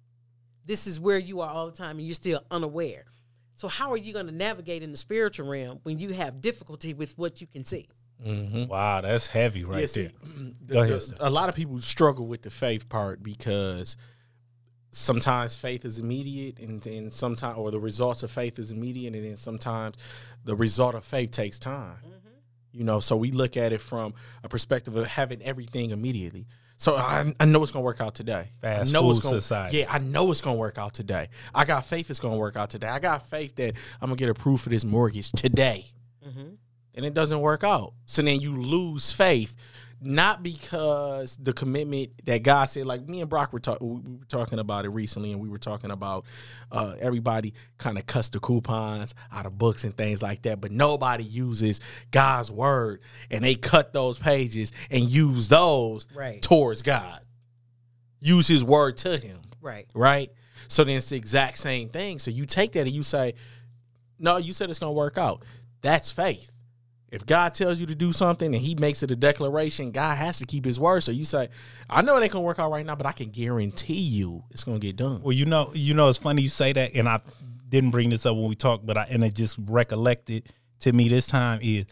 This is where you are all the time and you're still unaware. So, how are you going to navigate in the spiritual realm when you have difficulty with what you can see? Mm-hmm. wow, that's heavy right Yeah, see, there. Mm-hmm. Mm, the- Go ahead, the- a lot of people struggle with the faith part because sometimes faith is immediate and then sometimes or the results of faith is immediate and then sometimes the result of faith takes time. Mm-hmm. You know so we look at it from a perspective of having everything immediately. So i, I know it's gonna work out today. Fast I know it's food gonna, society. yeah i know it's gonna work out today. I got faith it's gonna work out today. I got faith that i'm gonna get approved for this mortgage today and it doesn't work out. So then you lose faith, not because the commitment that God said. Like me and Brock were, talk- we were talking about it recently, and we were talking about uh, everybody kind of cuts the coupons out of books and things like that, but nobody uses God's word, and they cut those pages and use those Right. towards God. Use His word to Him Right. right? So then it's the exact same thing. So you take that and you say, No, you said it's gonna work out. That's faith. If God tells you to do something and He makes it a declaration, God has to keep His word. So you say, "I know it ain't gonna work out right now, but I can guarantee you it's gonna get done." Well, you know, you know, it's funny you say that, and I didn't bring this up when we talked, but I and it just recollected to me this time is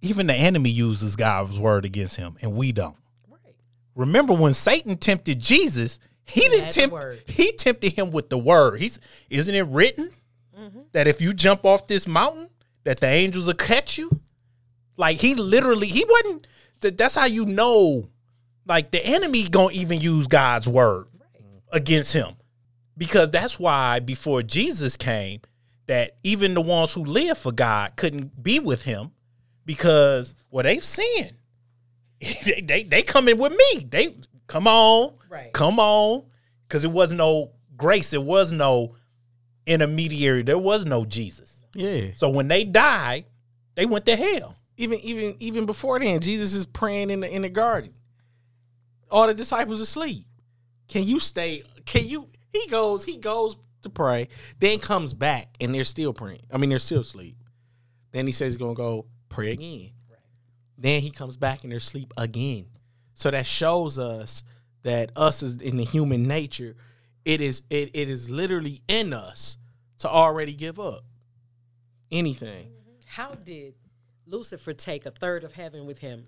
even the enemy uses God's word against him, and we don't. Right. Remember when Satan tempted Jesus, he, didn't tempt he tempted him with the word. He's isn't it written Mm-hmm. that if you jump off this mountain, that the angels will catch you? Like he literally he wasn't that's how you know like the enemy gonna even use God's word against him. Because that's why before Jesus came, that even the ones who live for God couldn't be with him because well they've sinned. (laughs) they, they they coming with me. They come on, Right. come on, because it was no grace. It was no intermediary. There was no Jesus. Yeah. So when they died, they went to hell. Even even even before then, Jesus is praying in the in the garden. All the disciples asleep. Can you stay? Can you? He goes. He goes to pray. Then comes back, and they're still praying. I mean, they're still asleep. Then he says he's gonna go pray again. Then he comes back, and they're asleep again. So that shows us that us is in the human nature. It is it, it is literally in us to already give up anything. Mm-hmm. How did Lucifer take a third of heaven with him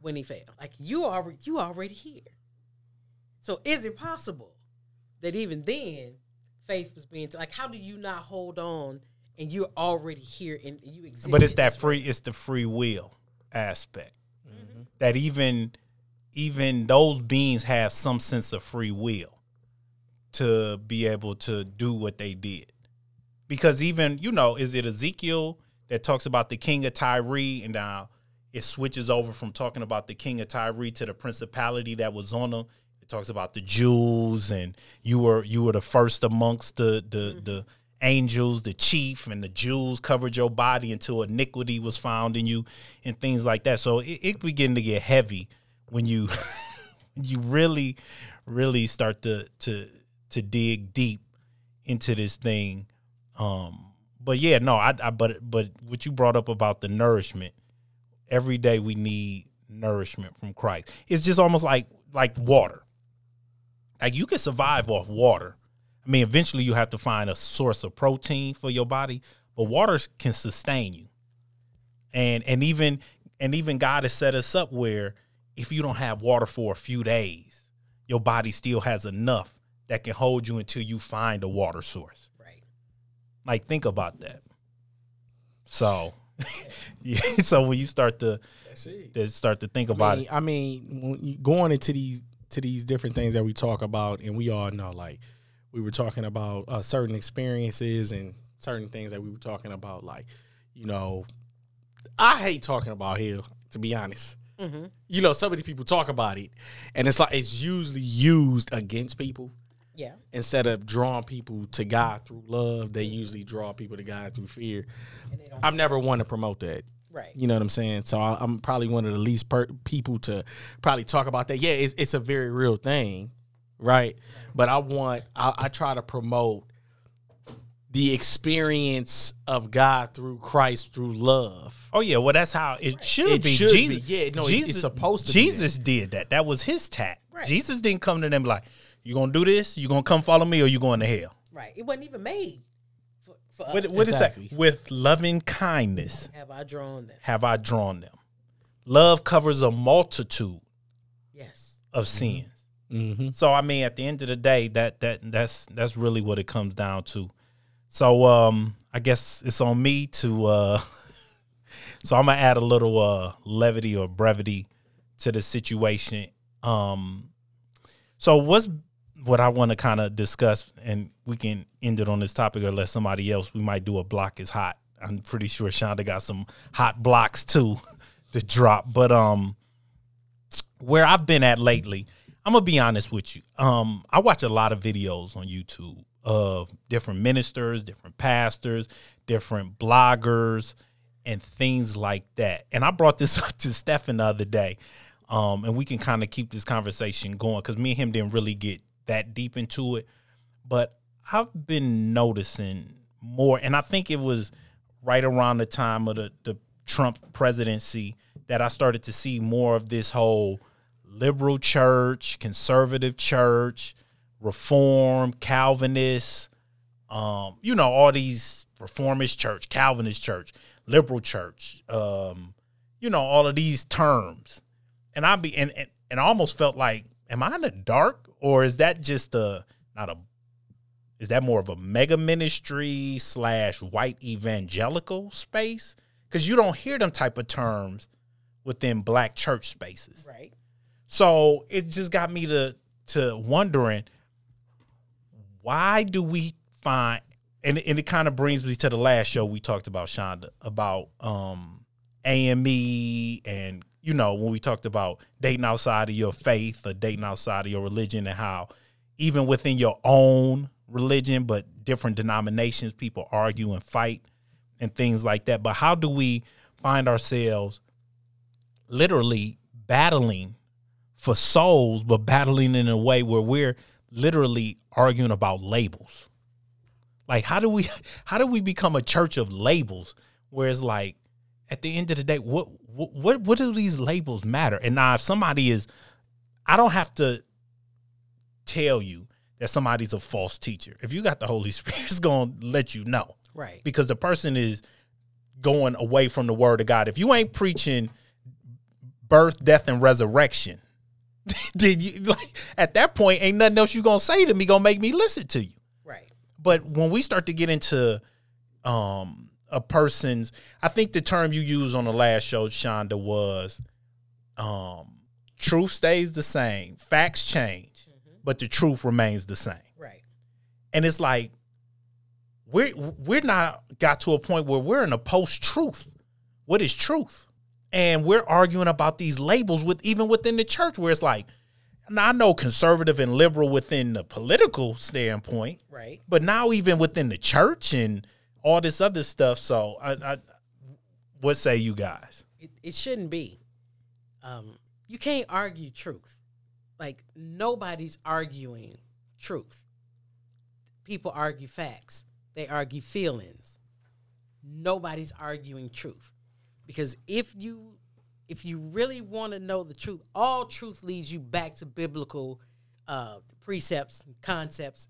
when he fell? Like you are you already here. So is it possible that even then faith was being like how do you not hold on and you're already here and you exist? But it's that this free. It's the free will aspect mm-hmm. that even even those beings have some sense of free will to be able to do what they did. Because even you know, is it Ezekiel that talks about the king of Tyre, and now it switches over from talking about the king of Tyre to the principality that was on them. It talks about the Jews, and you were you were the first amongst the the mm-hmm. the angels, the chief, and the Jews covered your body until iniquity was found in you, and things like that. So it, it beginning to get heavy when you (laughs) you really really start to to to dig deep into this thing. Um, but yeah, no, I, I but but what you brought up about the nourishment, every day we need nourishment from Christ. It's just almost like like water. Like you can survive off water. I mean, eventually you have to find a source of protein for your body, but water can sustain you. And and even and even God has set us up where if you don't have water for a few days, your body still has enough that can hold you until you find a water source. Right. Like think about that. So, (laughs) yeah. (laughs) So when you start to, That's it. start to think I about mean, it, I mean, when you going into these to these different things that we talk about, and we all know, like we were talking about uh, certain experiences and certain things that we were talking about, like you know, I hate talking about hell. To be honest, Mm-hmm. you know, so many people talk about it, and it's like it's usually used against people Yeah. instead of drawing people to God through love. They usually draw people to God through fear. And they don't I've never wanted to promote that. right. You know what I'm saying? So I, I'm probably one of the least per- people to probably talk about that. Yeah, it's, it's a very real thing, right? But I want, I, I try to promote the experience of God through Christ through love. oh yeah, well that's how it should It be. should Jesus, be. Yeah, no, it- it's supposed to be Jesus did that. That was his tact. Right. Jesus didn't come to them like, "You gonna do this? You gonna come follow me, or you going to hell?" Right. It wasn't even made for, for What, us. what is Exactly. that? With loving kindness Have I drawn them? have I drawn them. Love covers a multitude Yes. of sins. Mm-hmm. So I mean, at the end of the day, that that that's that's really what it comes down to. So um, I guess it's on me to. Uh, (laughs) so I'm gonna add a little uh levity or brevity to the situation. Um, so what's what I want to kind of discuss, and we can end it on this topic, or let somebody else. We might do a block is hot. I'm pretty sure Shonda got some hot blocks too (laughs) to drop, but um where I've been at lately, I'm gonna be honest with you. Um, I watch a lot of videos on YouTube of different ministers, different pastors, different bloggers, and things like that. And I brought this (laughs) up to Stefan the other day, um, and we can kind of keep this conversation going because me and him didn't really get that deep into it. But I've been noticing more, and I think it was right around the time of the the, Trump presidency that I started to see more of this whole liberal church, conservative church, reform, Calvinist, um, you know, all these reformist church, Calvinist church, liberal church, um, you know, all of these terms. And I be and, and and I almost felt like, am I in the dark? Or is that just a not a is that more of a mega ministry slash white evangelical space? Because you don't hear them type of terms within black church spaces. Right. So it just got me to to wondering why do we find and, and it kind of brings me to the last show we talked about Shonda about um AME and you know when we talked about dating outside of your faith or dating outside of your religion and how even within your own religion but different denominations people argue and fight and things like that but how do we find ourselves literally battling for souls, but battling in a way where we're literally arguing about labels. Like how do we (laughs) how do we become a church of labels where it's like at the end of the day what what what do these labels matter? And now if somebody is I don't have to tell you that somebody's a false teacher. If you got the Holy (laughs) Spirit, it's going to let you know. Right. Because the person is going away from the word of God. If you ain't preaching birth, death, and resurrection, (laughs) did you like at that point ain't nothing else you gonna say to me gonna make me listen to you. Right. But when we start to get into um a person's I think the term you used on the last show, Shonda, was um truth stays the same, facts change, but the truth remains the same. Right. And it's like we're we're not got to a point where we're in a post truth. What is truth? And we're arguing about these labels with even within the church, where it's like, now I know conservative and liberal within the political standpoint, Right. but now even within the church and all this other stuff. So, I, I what say you guys? It, it shouldn't be. Um, you can't argue truth. Like nobody's arguing truth. People argue facts. They argue feelings. Nobody's arguing truth. Because if you if you really want to know the truth, all truth leads you back to biblical uh, precepts, and concepts,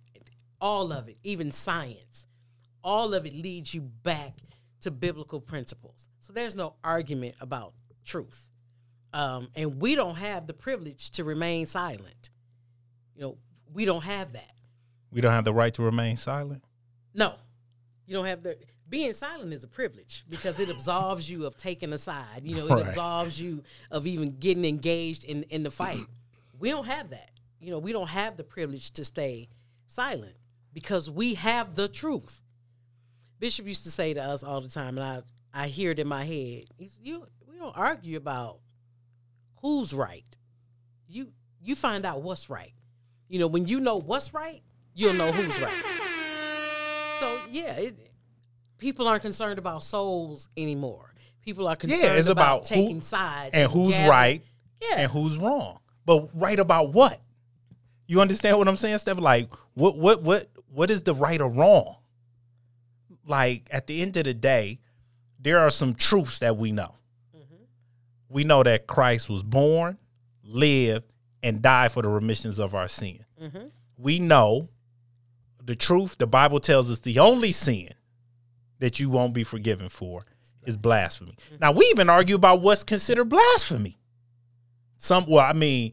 all of it, even science. All of it leads you back to biblical principles. So there's no argument about truth. Um, and we don't have the privilege to remain silent. You know, we don't have that. We don't have the right to remain silent. No, you don't have the being silent is a privilege because it absolves you of taking a side. You know, it Right. absolves you of even getting engaged in in the fight. We don't have that. You know, we don't have the privilege to stay silent because we have the truth. Bishop used to say to us all the time, and I I hear it in my head. You we don't argue about who's right. You you find out what's right. You know, when you know what's right, you'll know who's right. So yeah, it, people aren't concerned about souls anymore. People are concerned it's about, about who- taking sides And who's gathering- right Yeah, and who's wrong. But right about what? You understand what I'm saying, Steph? Like what what what what is the right or wrong? Like at the end of the day, there are some truths that we know. We know that Christ was born, lived, and died for the remissions of our sin. Mhm. We know the truth. The Bible tells us the only sin that you won't be forgiven for is blasphemy. Now we even argue about what's considered blasphemy some well i mean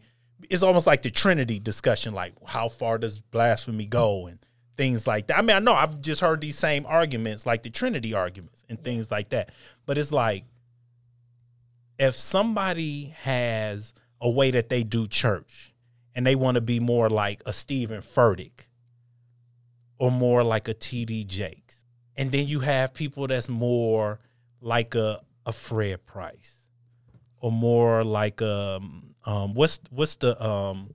it's almost like the trinity discussion like how far does blasphemy go and things like that. I mean i know i've just heard these same arguments like the trinity arguments and things like that. But it's like if somebody has a way that they do church and they want to be more like a steven furtick or more like a td jakes and then you have people that's more like a, a fred price or more like um um what's what's the um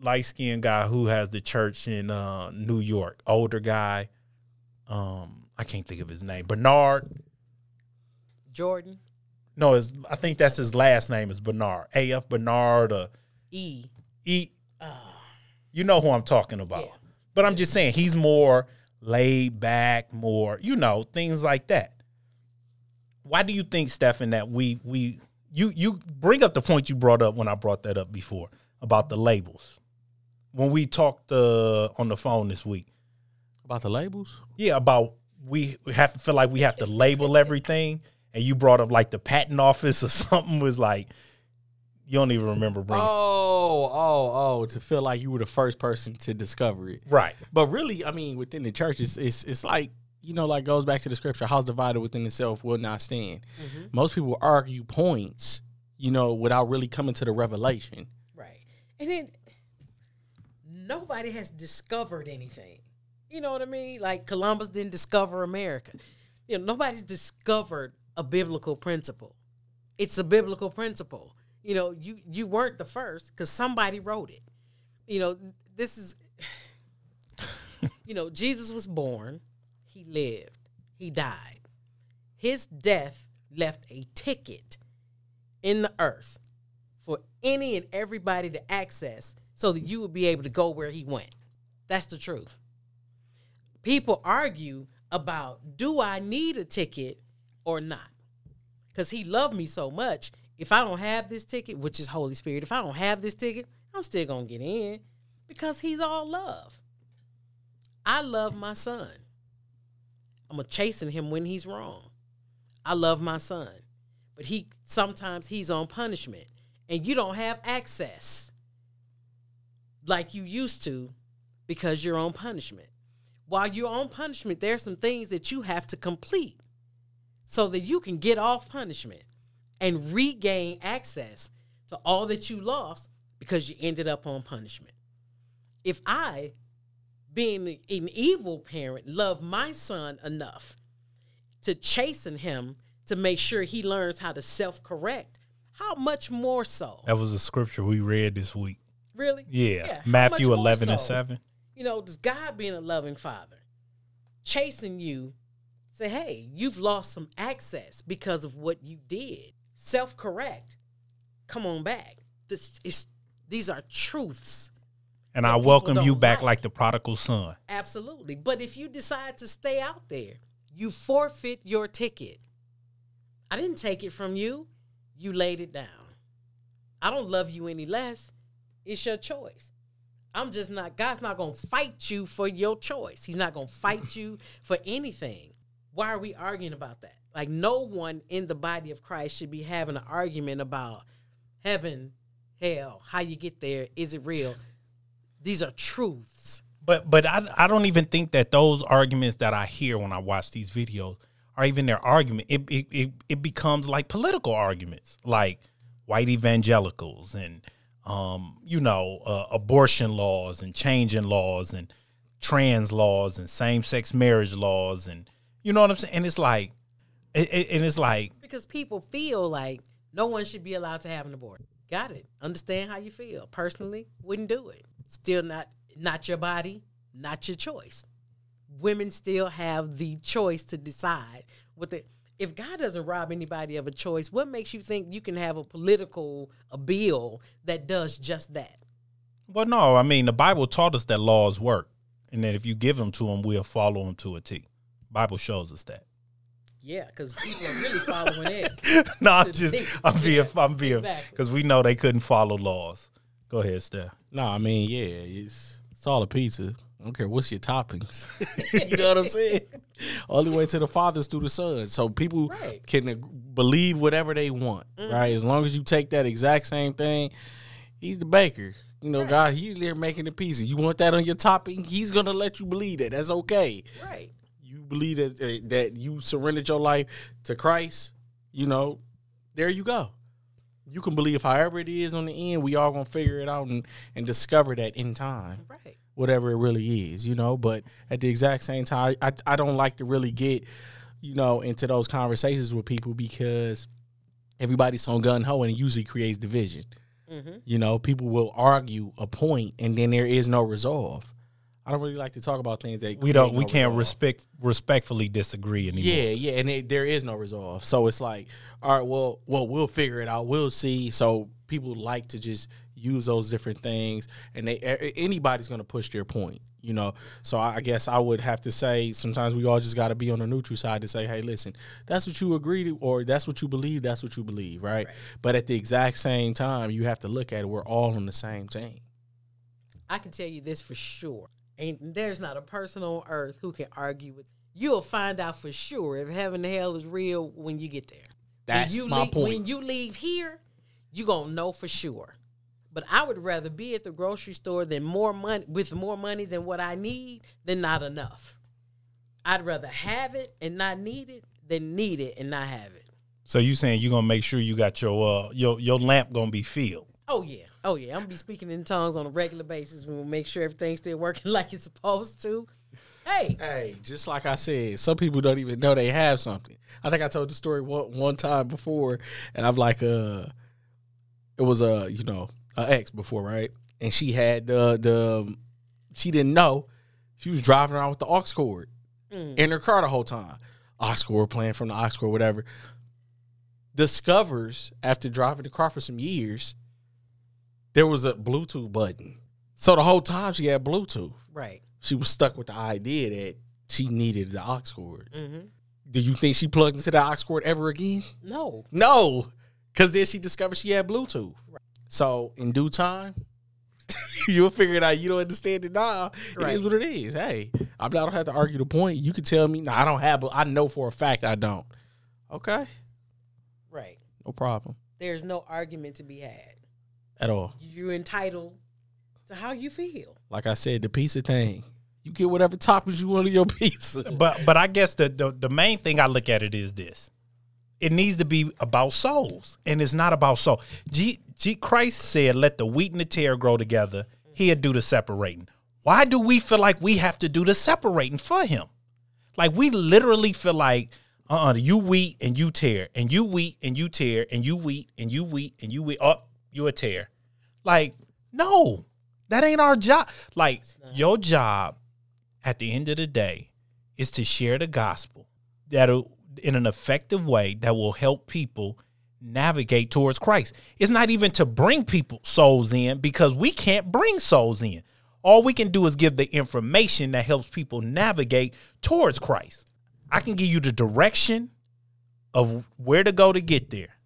light skinned guy who has the church in uh New York, older guy. Um I can't think of his name. Bernard. Jordan No, his, I think that's his last name is Bernard. AF Bernard or E. E You know who I'm talking about. Yeah. But I'm just saying he's more laid back, more, you know, things like that. why do you think, Stefan, that we we you you bring up the point you brought up when I brought that up before about the labels when we talked uh, on the phone this week? About the labels? Yeah, about we we have to feel like we have to label everything, and you brought up like the patent office (laughs) or something was like you don't even remember bringing. Oh, oh, oh! To feel like you were the first person to discover it, Right. but really, I mean, within the church, it's it's, it's like you know, like goes back to the scripture: "House divided within itself will not stand." Most people argue points, you know, without really coming to the revelation. Right. And then nobody has discovered anything. You know what I mean? Like Columbus didn't discover America. You know, nobody's discovered a biblical principle. It's a biblical principle. You know, you you weren't the first because somebody wrote it. You know, this is (sighs) you know, Jesus was born, he lived, he died. His death left a ticket in the earth for any and everybody to access so that you would be able to go where he went. That's the truth. People argue about do I need a ticket or not? Because he loved me so much. If I don't have this ticket, which is Holy Spirit, if I don't have this ticket, I'm still going to get in because he's all love. I love my son. I'm chasing him when he's wrong. I love my son. But he sometimes he's on punishment and you don't have access like you used to because you're on punishment. While you're on punishment, there's some things that you have to complete so that you can get off punishment and regain access to all that you lost because you ended up on punishment. If I, being an evil parent, love my son enough to chasten him to make sure he learns how to self correct, how much more so? That was a scripture we read this week. Really? Yeah, how Matthew eleven and seven. You know, does God being a loving father chasing you say, hey, you've lost some access because of what you did. Self correct. Come on back. This is these are truths. And I welcome you back like. like the prodigal son. Absolutely. But if you decide to stay out there, you forfeit your ticket. I didn't take it from you. You laid it down. I don't love you any less. It's your choice. I'm just not, God's not going to fight you for your choice. He's not going to fight you for anything. Why are we arguing about that? Like, no one in the body of Christ should be having an argument about heaven, hell, how you get there. Is it real? These are truths. But but I I don't even think that those arguments that I hear when I watch these videos are even their argument. It it it, it becomes like political arguments, like white evangelicals and um you know uh, abortion laws and changing laws and trans laws and same sex marriage laws and you know what I'm saying. And it's like, it, it- and it's like because people feel like no one should be allowed to have an abortion. Got it. Understand how you feel. Personally, wouldn't do it. Still not not your body, not your choice. Women still have the choice to decide what the if God doesn't rob anybody of a choice, what makes you think you can have a political a bill that does just that? Well, no, I mean the Bible taught us that laws work, and that if you give them to them, we'll follow them to a T. Bible shows us that. Yeah, because people are really following it. (laughs) no, I'm just the T. I'm being Yeah, I'm being exactly. because we know they couldn't follow laws. Go ahead, Steph. No, I mean, yeah, it's it's all a pizza. I don't care what's your toppings. (laughs) you know what I'm saying? Only way to the Father is through the Son. So people Right. can believe whatever they want, mm-hmm. right? As long as you take that exact same thing, he's the baker. You know, God, he's there making the pizza. You want that on your topping? He's gonna let you believe that. That's okay. right. You believe that that you surrendered your life to Christ. You know, there you go. You can believe however it is on the end. We all gonna figure it out and, and discover that in time Right. whatever it really is, you know. But at the exact same time, I, I don't like to really get, you know, into those conversations with people because everybody's so gun ho and it usually creates division. Mm-hmm. You know, people will argue a point and then there is no resolve. I don't really like to talk about things that We don't we no can't resolve. respect respectfully disagree anymore. Yeah, yeah, and it, there is no resolve. So it's like, all right, well, well, we'll figure it out. We'll see. So people like to just use those different things, and they anybody's going to push their point. You know, so I I guess I would have to say sometimes we all just got to be on the neutral side to say, hey, listen, that's what you agree to, or that's what you believe, that's what you believe, right? Right. But at the exact same time, you have to look at it. We're all on the same team. I can tell you this for sure. Ain't there's not a person on earth who can argue with. You'll find out for sure if heaven and hell is real when you get there. That's when you my leave, point. When you leave here, you gonna know for sure. But I would rather be at the grocery store than more money with more money than what I need than not enough. I'd rather have it and not need it than need it and not have it. So you saying you're gonna make sure you got your uh your your lamp gonna be filled? Oh yeah, oh yeah. I'm gonna be speaking in tongues on a regular basis. We'll make sure everything's still working (laughs) like it's supposed to. Hey, Hey, just like I said, some people don't even know they have something. I think I told the story one one time before, and I'm like, uh, it was a you know a ex before, right? And she had the the she didn't know she was driving around with the aux cord Mm. in her car the whole time. Aux cord playing from the aux cord, whatever. Discovers after driving the car for some years, there was a Bluetooth button. So the whole time she had Bluetooth right. she was stuck with the idea that she needed the aux cord. Mm-hmm. Do you think she plugged into the aux cord ever again? No, No, because then she discovered she had Bluetooth. So in due time, (laughs) you'll figure it out. You don't understand it now. It Right. is what it is. Hey, I don't have to argue the point. You can tell me, no, I don't have. but I know for a fact I don't. Okay, right. no problem There's no argument to be had. At all. You're entitled to how you feel. Like I said, the pizza thing. You get whatever toppings you want on your (laughs) pizza. But but I guess the, the the main thing I look at it is this. It needs to be about souls, and it's not about soul. G, G Christ said, "Let the wheat and the tear grow together. He'll do the separating." Why do we feel like we have to do the separating for him? Like we literally feel like, uh, uh you wheat and you tear, and you wheat and you tear, and you wheat and you wheat and you wheat. Oh, you a tear. Like no, that ain't our job. Like your job at the end of the day is to share the gospel that'll in an effective way that will help people navigate towards Christ. It's not even to bring people souls in because we can't bring souls in. All we can do is give the information that helps people navigate towards Christ. I can give you the direction of where to go to get there.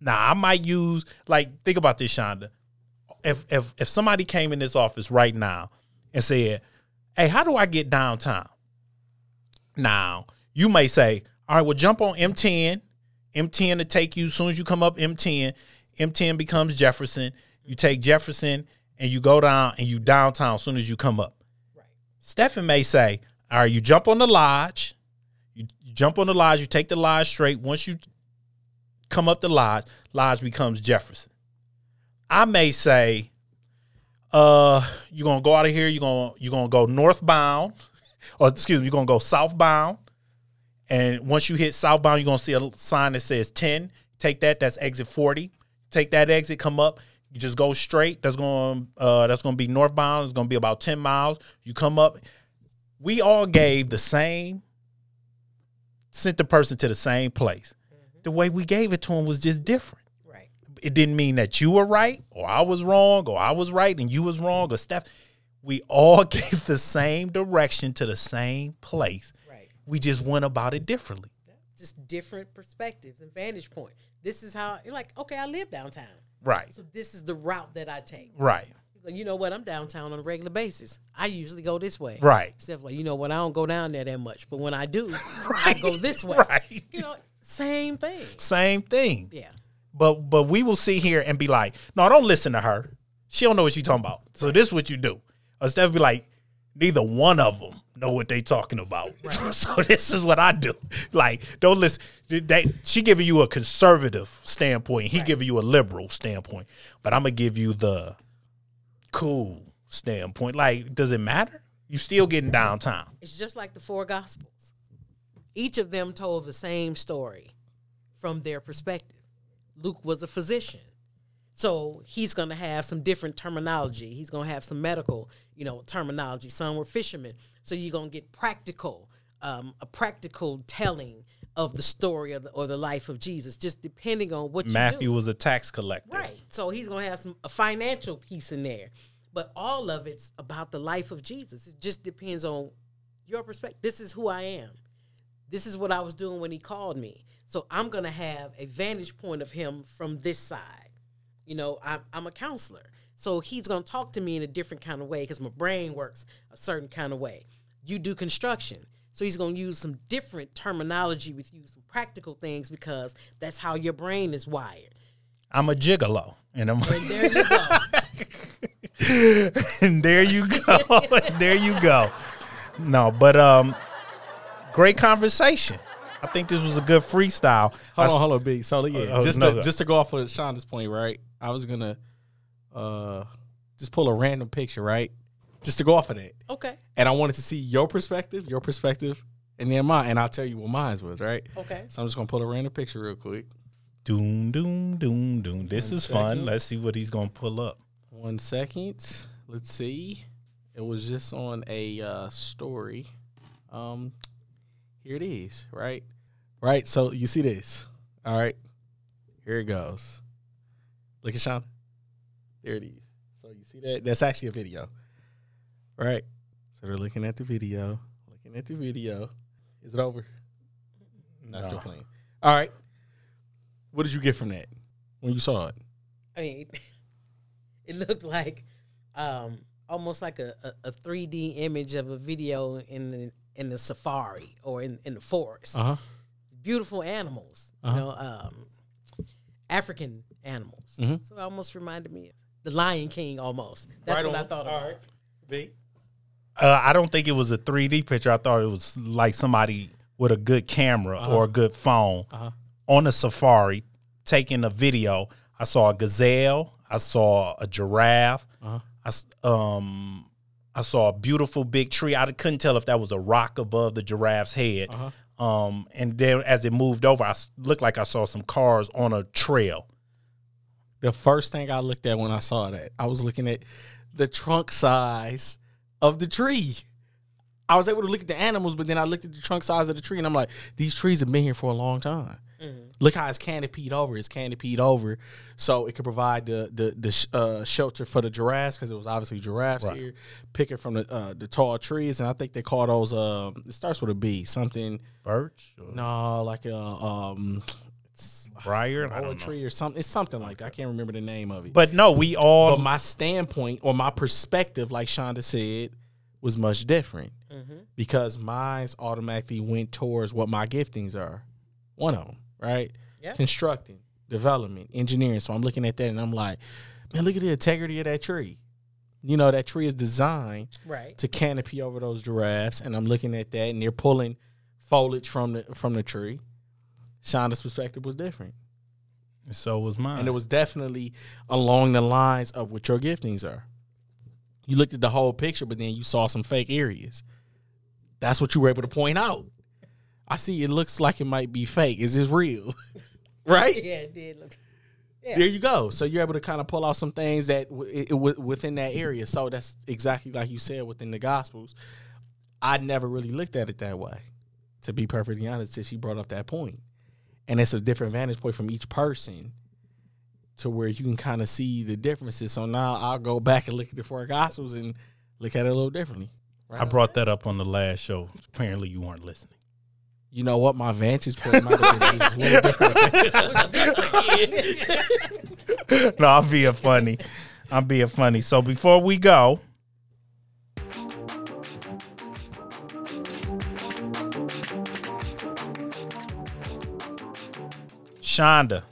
Now, I might use like think about this, Shonda. If if if somebody came in this office right now and said, "Hey, how do I get downtown?" Now, you may say, "All right, well, jump on M10. M10 to take you as soon as you come up M10. M10 becomes Jefferson. You take Jefferson and you go down and you downtown as soon as you come up." Right. Stephen may say, "All right, you jump on the lodge. You, you jump on the lodge. You take the lodge straight. Once you come up the lodge, lodge becomes Jefferson." I may say, "Uh, you're gonna go out of here. You're gonna you're gonna go northbound, or excuse me, you're gonna go southbound." And once you hit southbound, you're gonna see a sign that says 10. Take that, that's exit 40. Take that exit, come up. You just go straight. That's going uh that's gonna be northbound. It's gonna be about 10 miles. You come up. We all gave the same, sent the person to the same place. The way we gave it to him was just different. Right. It didn't mean that you were right or I was wrong or I was right and you was wrong or Steph. We all (laughs) gave the same direction to the same place. Right. We just went about it differently. Just different perspectives and vantage point. This is how you're like, okay, I live downtown. Right. So this is the route that I take. Right. You know what? I'm downtown on a regular basis. I usually go this way. Right. Except like, you know what? I don't go down there that much. But when I do, (laughs) I go this way. (laughs) Right. You know, same thing. Same thing. Yeah. But but we will sit here and be like, no, don't listen to her. She don't know what she's talking about. So this is what you do. Uh, Instead of be like, neither one of them know what they talking about. (laughs) so this is what I do. Like, don't listen. They, she giving you a conservative standpoint. He giving you a liberal standpoint. But I'm gonna give you the cool standpoint. Like, does it matter? You still getting downtown. It's just like the four gospels. Each of them told the same story from their perspective. Luke was a physician. So he's going to have some different terminology. He's going to have some medical, you know, terminology. Some were fishermen. So you're going to get practical, um, a practical telling of the story of the, or the life of Jesus, just depending on what. Matthew was a tax collector. Right. So he's gonna have some a financial piece in there. But all of it's about the life of Jesus. It just depends on your perspective. This is who I am. This is what I was doing when he called me. So I'm going to have a vantage point of him from this side. You know, I'm, I'm a counselor. So he's going to talk to me in a different kind of way because my brain works a certain kind of way. You do construction. So he's going to use some different terminology with you, some practical things because that's how your brain is wired. I'm a gigolo, and I'm And there you go. (laughs) and there you go. (laughs) there you go. No, but um, great conversation. I think this was a good freestyle. Hold s- on, hold on, B. So yeah, Oh, just no. to, just to go off of Shonda's point, right? I was gonna uh just pull a random picture, right? Just to go off of that, Okay. and I wanted to see your perspective, your perspective, and then mine, and I'll tell you what mine was, right? Okay. So I'm just gonna pull a random picture real quick. Doom, doom, doom, doom. This One is fun. Let's see what he's gonna pull up. One second. Let's see. It was just on a uh, story. Um, here it is. Right, right. So you see this. All right. Here it goes. Look at Sean. There it is. So you see that? That's actually a video. Right. So they're looking at the video. Looking at the video. Is it over? Not still No. playing. All right. What did you get from that when you saw it? I mean, (laughs) it looked like um, almost like a, a, a 3D image of a video in the, in the safari or in, in the forest. Uh huh. Beautiful animals, Uh-huh. you know, um, African animals. Mhm. So it almost reminded me of the Lion King almost. That's what I thought about. B. Uh, I don't think it was a 3D picture. I thought it was like somebody with a good camera or a good phone Uh-huh. on a safari taking a video. I saw a gazelle. I saw a giraffe. Uh-huh. I s- um I saw a beautiful big tree. I couldn't tell if that was a rock above the giraffe's head. Uh-huh. Um, and then as it moved over, I looked like I saw some cars on a trail. The first thing I looked at when I saw that, I was looking at the trunk size of the tree. I was able to look at the animals, but then I looked at the trunk size of the tree, and I'm like, these trees have been here for a long time. Look how it's canopied over. It's canopied over, so it could provide the the the sh- uh, shelter for the giraffes because it was obviously giraffes Right. here, picking from the uh, the tall trees, and I think they call those. Um, it starts with a B, something. Birch, or No, like a um, it's briar, I don't poetry or something. It's something like that. I can't remember the name of it. But no, we all But my standpoint or my perspective, like Shonda said, was much different because mine's automatically went towards what my giftings are. One of them, right? Yeah. Constructing, development, engineering. So I'm looking at that and I'm like, man, look at the integrity of that tree. You know, that tree is designed Right. to canopy over those giraffes, and I'm looking at that, and they're pulling foliage from the from the tree. Shonda's perspective was different. so was mine. And it was definitely along the lines of what your giftings are. You looked at the whole picture, but then you saw some fake areas. That's what you were able to point out. I see it looks like it might be fake. Is this real? (laughs) right? Yeah, it did look. Yeah. There you go. So you're able to kind of pull out some things that w- it, it, w- within that area. So that's exactly like you said within the Gospels. I never really looked at it that way, to be perfectly honest, till she brought up that point. And it's a different vantage point from each person to where you can kind of see the differences. So now I'll go back and look at the four Gospels and look at it a little differently. I brought that up on the last show. Apparently, you weren't listening. You know what? My vantage point might have been just a little (laughs) different. no, I'm being funny. I'm being funny. So before we go, Shonda,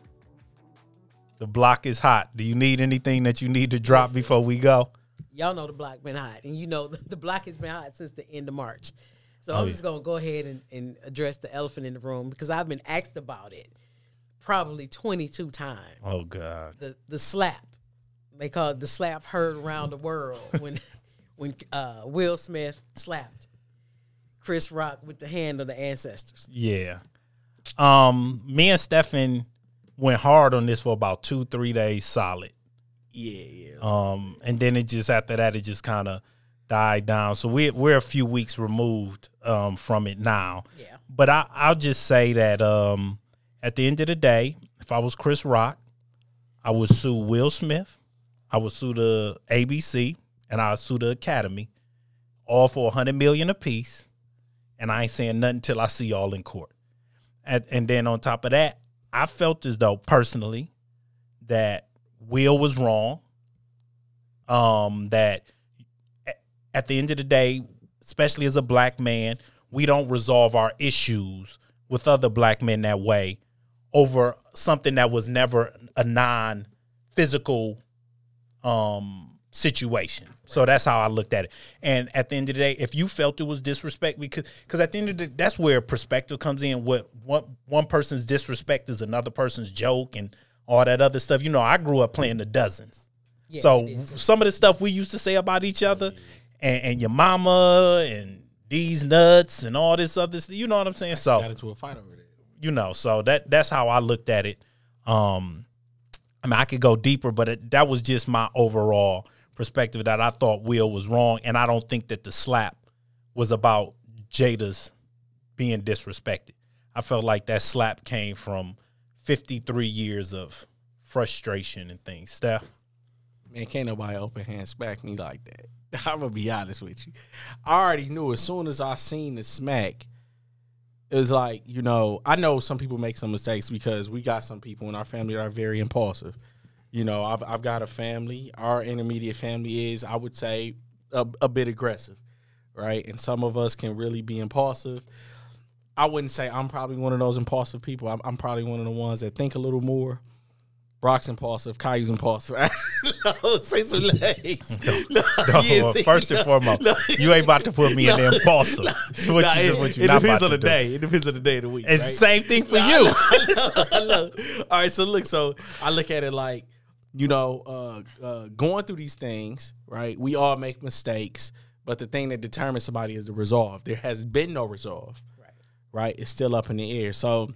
the block is hot. Do you need anything that you need to drop before we go? Y'all know the block been hot, and you know the, (laughs) the block has been hot since the end of March. So Oh, I'm yeah. just gonna go ahead and, and address the elephant in the room because I've been asked about it probably 22 times. Oh God. The the slap, they call it the slap heard around the world (laughs) when when uh, Will Smith slapped Chris Rock with the hand of the ancestors. Yeah. Um, me and Stefan went hard on this for about two, three days solid. yeah, yeah. Um, and then it just after that it just kind of died down. So we're we're a few weeks removed um from it now. Yeah. But I I'll just say that um at the end of the day, if I was Chris Rock, I would sue Will Smith. I would sue the ABC and I would sue the academy, all for a hundred million apiece, and I ain't saying nothing until I see y'all in court. And, and then on top of that, I felt as though personally that Will was wrong. Um, that at the end of the day, especially as a black man, we don't resolve our issues with other black men that way over something that was never a non physical um situation. So that's how I looked at it. And at the end of the day, if you felt it was disrespect, because because at the end of the day, that's where perspective comes in. What one one person's disrespect is another person's joke and all that other stuff. You know, I grew up playing the dozens. Yeah, so some of the stuff we used to say about each other and, and your mama and these nuts and all this other stuff, you know what I'm saying? So Got into a fight over there. you know so that that's how i looked at it um i mean i could go deeper but it, that was just my overall perspective that i thought will was wrong and i don't think that the slap was about jada's being disrespected i felt like that slap came from 53 years of frustration and things steph Man, can't nobody open hand smack me like that. (laughs) I'm gonna be honest with you. I already knew as soon as I seen the smack, it was like, you know, I know some people make some mistakes because we got some people in our family that are very impulsive. You know, I've I've got a family. Our intermediate family is, I would say, a, a bit aggressive, right? And some of us can really be impulsive. I wouldn't say I'm probably one of those impulsive people. I'm, I'm probably one of the ones that think a little more. Brock's impulsive, Caillou's impulsive. (laughs) no, (laughs) say some legs. No, (laughs) No, yeah, well, first and (laughs) foremost, no. you ain't about to put me in the impulsive. what Nah, you, it, what you it not depends on the do. day. It depends on the day of the week. And right? same thing for Nah, you. I know, I know. All right, so look, so I look at it like, you know, uh, uh, going through these things, right? We all make mistakes, but the thing that determines somebody is the resolve. There has been no resolve, Right. right? It's still up in the air. So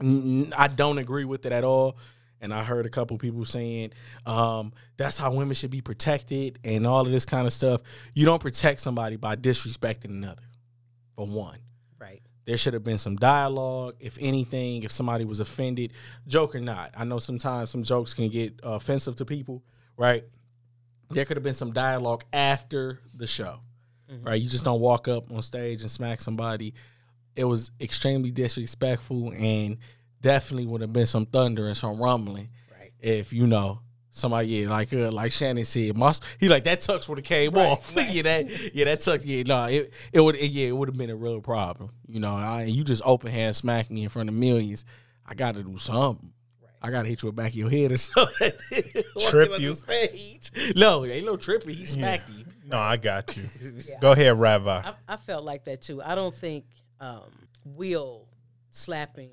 n- n- I don't agree with it at all. And I heard a couple people saying um, that's how women should be protected and all of this kind of stuff. You don't protect somebody by disrespecting another, for one. Right. there should have been some dialogue. If anything if somebody was offended joke or not. I know sometimes some jokes can get uh, offensive to people right? There could have been some dialogue after the show right? You just don't walk up on stage and smack somebody. It was extremely disrespectful and definitely would have been some thunder and some rumbling Right. if you know somebody yeah like uh, like Shannon said must he like that tux would have came Right, off (laughs) right. yeah that yeah that tux yeah no it it would yeah it would have been a real problem you know I, you just open hand smack me in front of millions I got to do something I gotta hit you in the back of your head or (laughs) something. (laughs) Trip you. on the No, ain't no trippy. He smacked you. No, I got you. Yeah. Go ahead, Rabbi. I, I felt like that too. I don't think um, Will slapping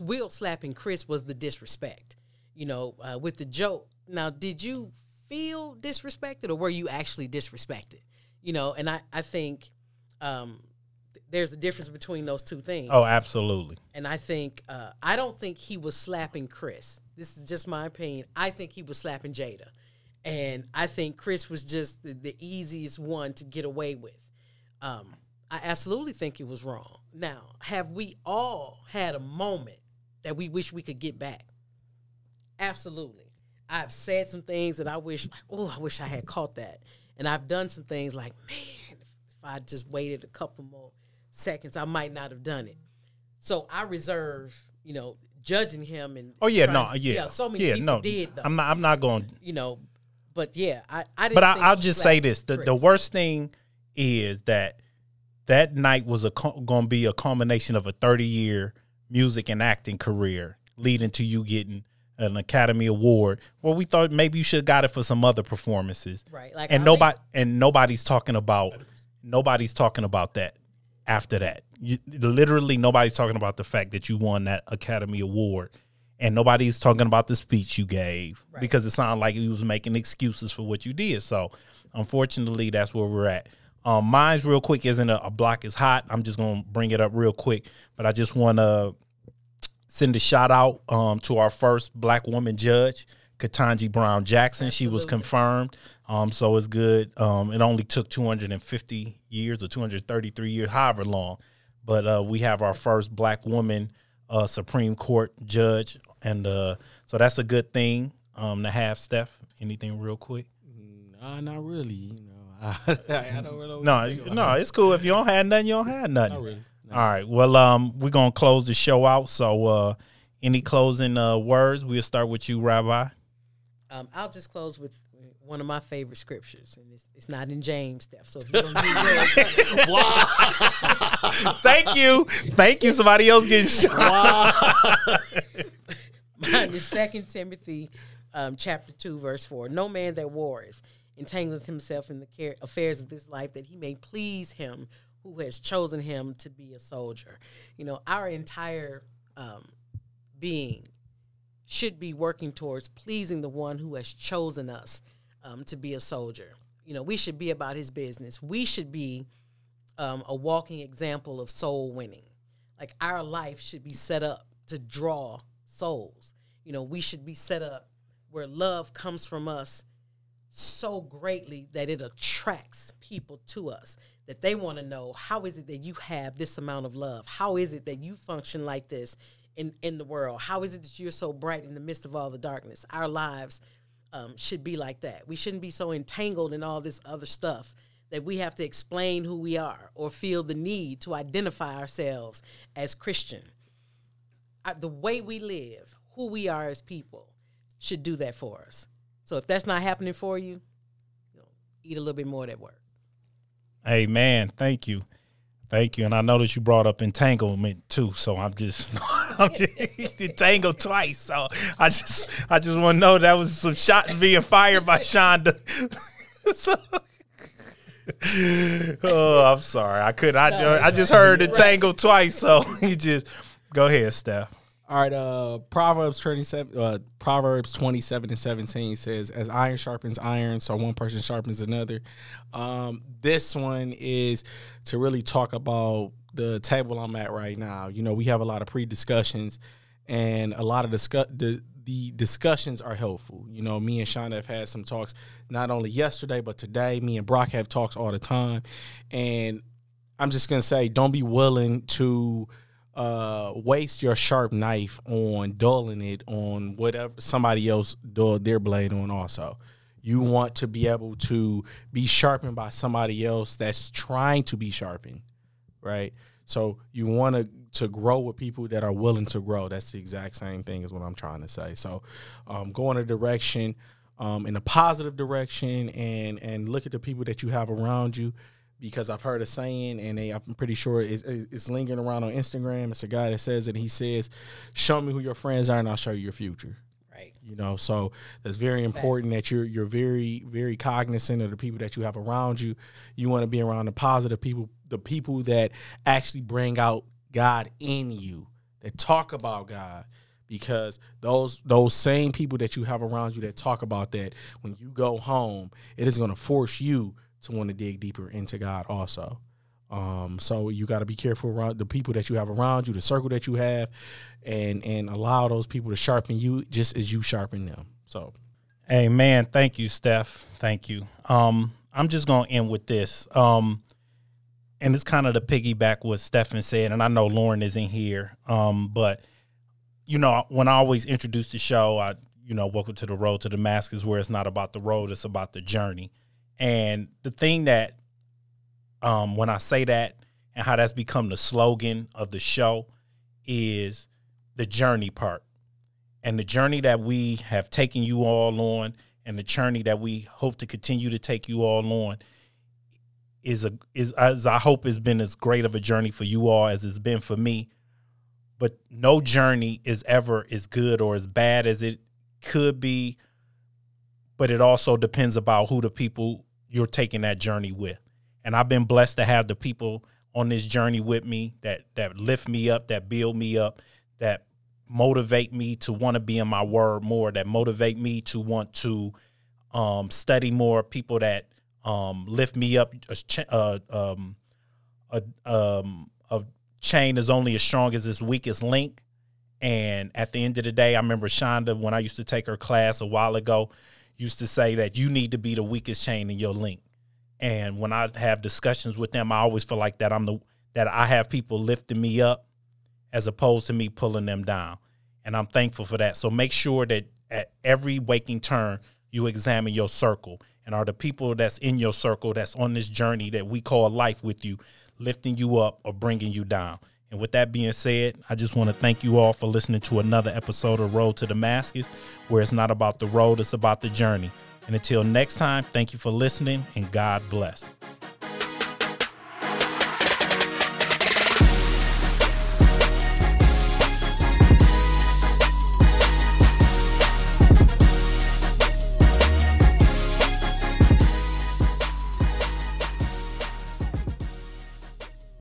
Will slapping Chris was the disrespect. You know, uh, with the joke. Now, did you feel disrespected, or were you actually disrespected? You know, and I I think um, th- there's a difference between those two things. Oh, absolutely. And I think uh, I don't think he was slapping Chris. This is just my opinion. I think he was slapping Jada, and I think Chris was just the, the easiest one to get away with. Um, I absolutely think it was wrong. Now, have we all had a moment that we wish we could get back? Absolutely. I've said some things that I wish, like, oh, I wish I had caught that. And I've done some things like, man, if I just waited a couple more seconds, I might not have done it. So I reserve, you know, judging him and Oh yeah, no, yeah, yeah, so many yeah, people no. did though, I'm not. I'm not going. you know, but yeah, I, I didn't. But I, think I'll just say this: the, the worst thing is that that night was a going to be a culmination of a 30 year music and acting career, leading to you getting an Academy Award. Well, we thought maybe you should have got it for some other performances, right? Like and nobody and nobody's talking about nobody's talking about that after that. You, literally, nobody's talking about the fact that you won that Academy Award, and nobody's talking about the speech you gave Right. because it sounded like you was making excuses for what you did. So, unfortunately, that's where we're at. Um, mine's real quick isn't a, a block is hot. I'm just gonna bring it up real quick, but I just want to send a shout out um, to our first black woman judge, Ketanji Brown Jackson. She was confirmed. Um, so it's good. Um, it only took 250 years or 233 years, however long. But uh, we have our first black woman uh, Supreme Court judge. And uh, so that's a good thing um, to have, Steph. Anything real quick? Nah, not really. You (laughs) I, I don't really. No, no, it's cool. If you don't have nothing, you don't have nothing. not really. No. All right. Well, um, we're gonna close the show out. So, uh, any closing uh words? We'll start with you, Rabbi. Um, I'll just close with one of my favorite scriptures, and it's, it's not in James, Steph. So if you don't need yours, (laughs) (laughs) Thank you. Thank you. Somebody else getting shot. mine is Second Timothy, um, chapter two, verse four. No man that warreth entangleth himself in the care, affairs of this life, that he may please him who has chosen him to be a soldier. You know, our entire um, being should be working towards pleasing the one who has chosen us um, to be a soldier. You know, we should be about his business. We should be um, a walking example of soul winning. Like our life should be set up to draw souls. You know, we should be set up where love comes from us so greatly that it attracts people to us that they want to know how is it that you have this amount of love? How is it that you function like this in in the world? How is it that you're so bright in the midst of all the darkness? Our lives um, should be like that. We shouldn't be so entangled in all this other stuff that we have to explain who we are or feel the need to identify ourselves as christian. I, the way we live who we are as people should do that for us so if that's not happening for you, you know, eat a little bit more of that word. Hey man, thank you. Thank you. And I noticed you brought up entanglement too. So I'm just (laughs) I'm just entangled twice. So I just I just want to know that was some shots being fired by Shonda. (laughs) so Oh, I'm sorry. I couldn't I No, I just heard entangled twice. So (laughs) you just go ahead, Steph. All right, uh Proverbs 27 uh Proverbs 27 and 17 says as iron sharpens iron so one person sharpens another. Um this one is to really talk about the table I'm at right now. You know, we have a lot of pre-discussions and a lot of discuss the the discussions are helpful. You know, me and Shonda have had some talks not only yesterday but today. Me and Brock have talks all the time and I'm just gonna say, don't be willing to uh, waste your sharp knife on dulling it on whatever somebody else dulled their blade on. Also, you want to be able to be sharpened by somebody else that's trying to be sharpened, right? So you want to to grow with people that are willing to grow. That's the exact same thing as what I'm trying to say. So, um, go in a direction, um, in a positive direction, and and look at the people that you have around you because I've heard a saying, and they, I'm pretty sure it's, it's lingering around on Instagram. It's a guy that says it. He says, "Show me who your friends are, and I'll show you your future." Right. You know, so that's very important that you're you're very very cognizant of the people that you have around you. You want to be around the positive people, the people that actually bring out God in you, that talk about God. Because those those same people that you have around you that talk about that, when you go home, it is going to force you to want to dig deeper into God also. Um, so you got to be careful around the people that you have around you, the circle that you have, and and allow those people to sharpen you just as you sharpen them. So Hey man, thank you, Steph. Thank you. Um, I'm just gonna end with this. Um, and it's kind of the piggyback what Stephen said, and I know Lauren isn't here. Um, but you know, when I always introduce the show, I you know, welcome to the road to Damascus, where it's not about the road, it's about the journey. And the thing that um when I say that and how that's become the slogan of the show is the journey part and the journey that we have taken you all on and the journey that we hope to continue to take you all on is a is as I hope has been as great of a journey for you all as it's been for me. But no journey is ever as good or as bad as it could be. But it also depends about who the people you're taking that journey with. And I've been blessed to have the people on this journey with me that that lift me up, that build me up, that motivate me to want to be in my word more, that motivate me to want to um, study more, people that um, lift me up. Uh, um, a, um, a chain is only as strong as its weakest link. And at the end of the day, I remember Shonda, when I used to take her class a while ago, used to say that you need to be the weakest chain in your link. And when I have discussions with them, I always feel like that I'm the that I have people lifting me up as opposed to me pulling them down. And I'm thankful for that. So make sure that at every waking turn, you examine your circle And are the people that's in your circle that's on this journey that we call life with you lifting you up or bringing you down? And with that being said, I just want to thank you all for listening to another episode of Road to Damascus, where it's not about the road, it's about the journey. And until next time, thank you for listening and God bless.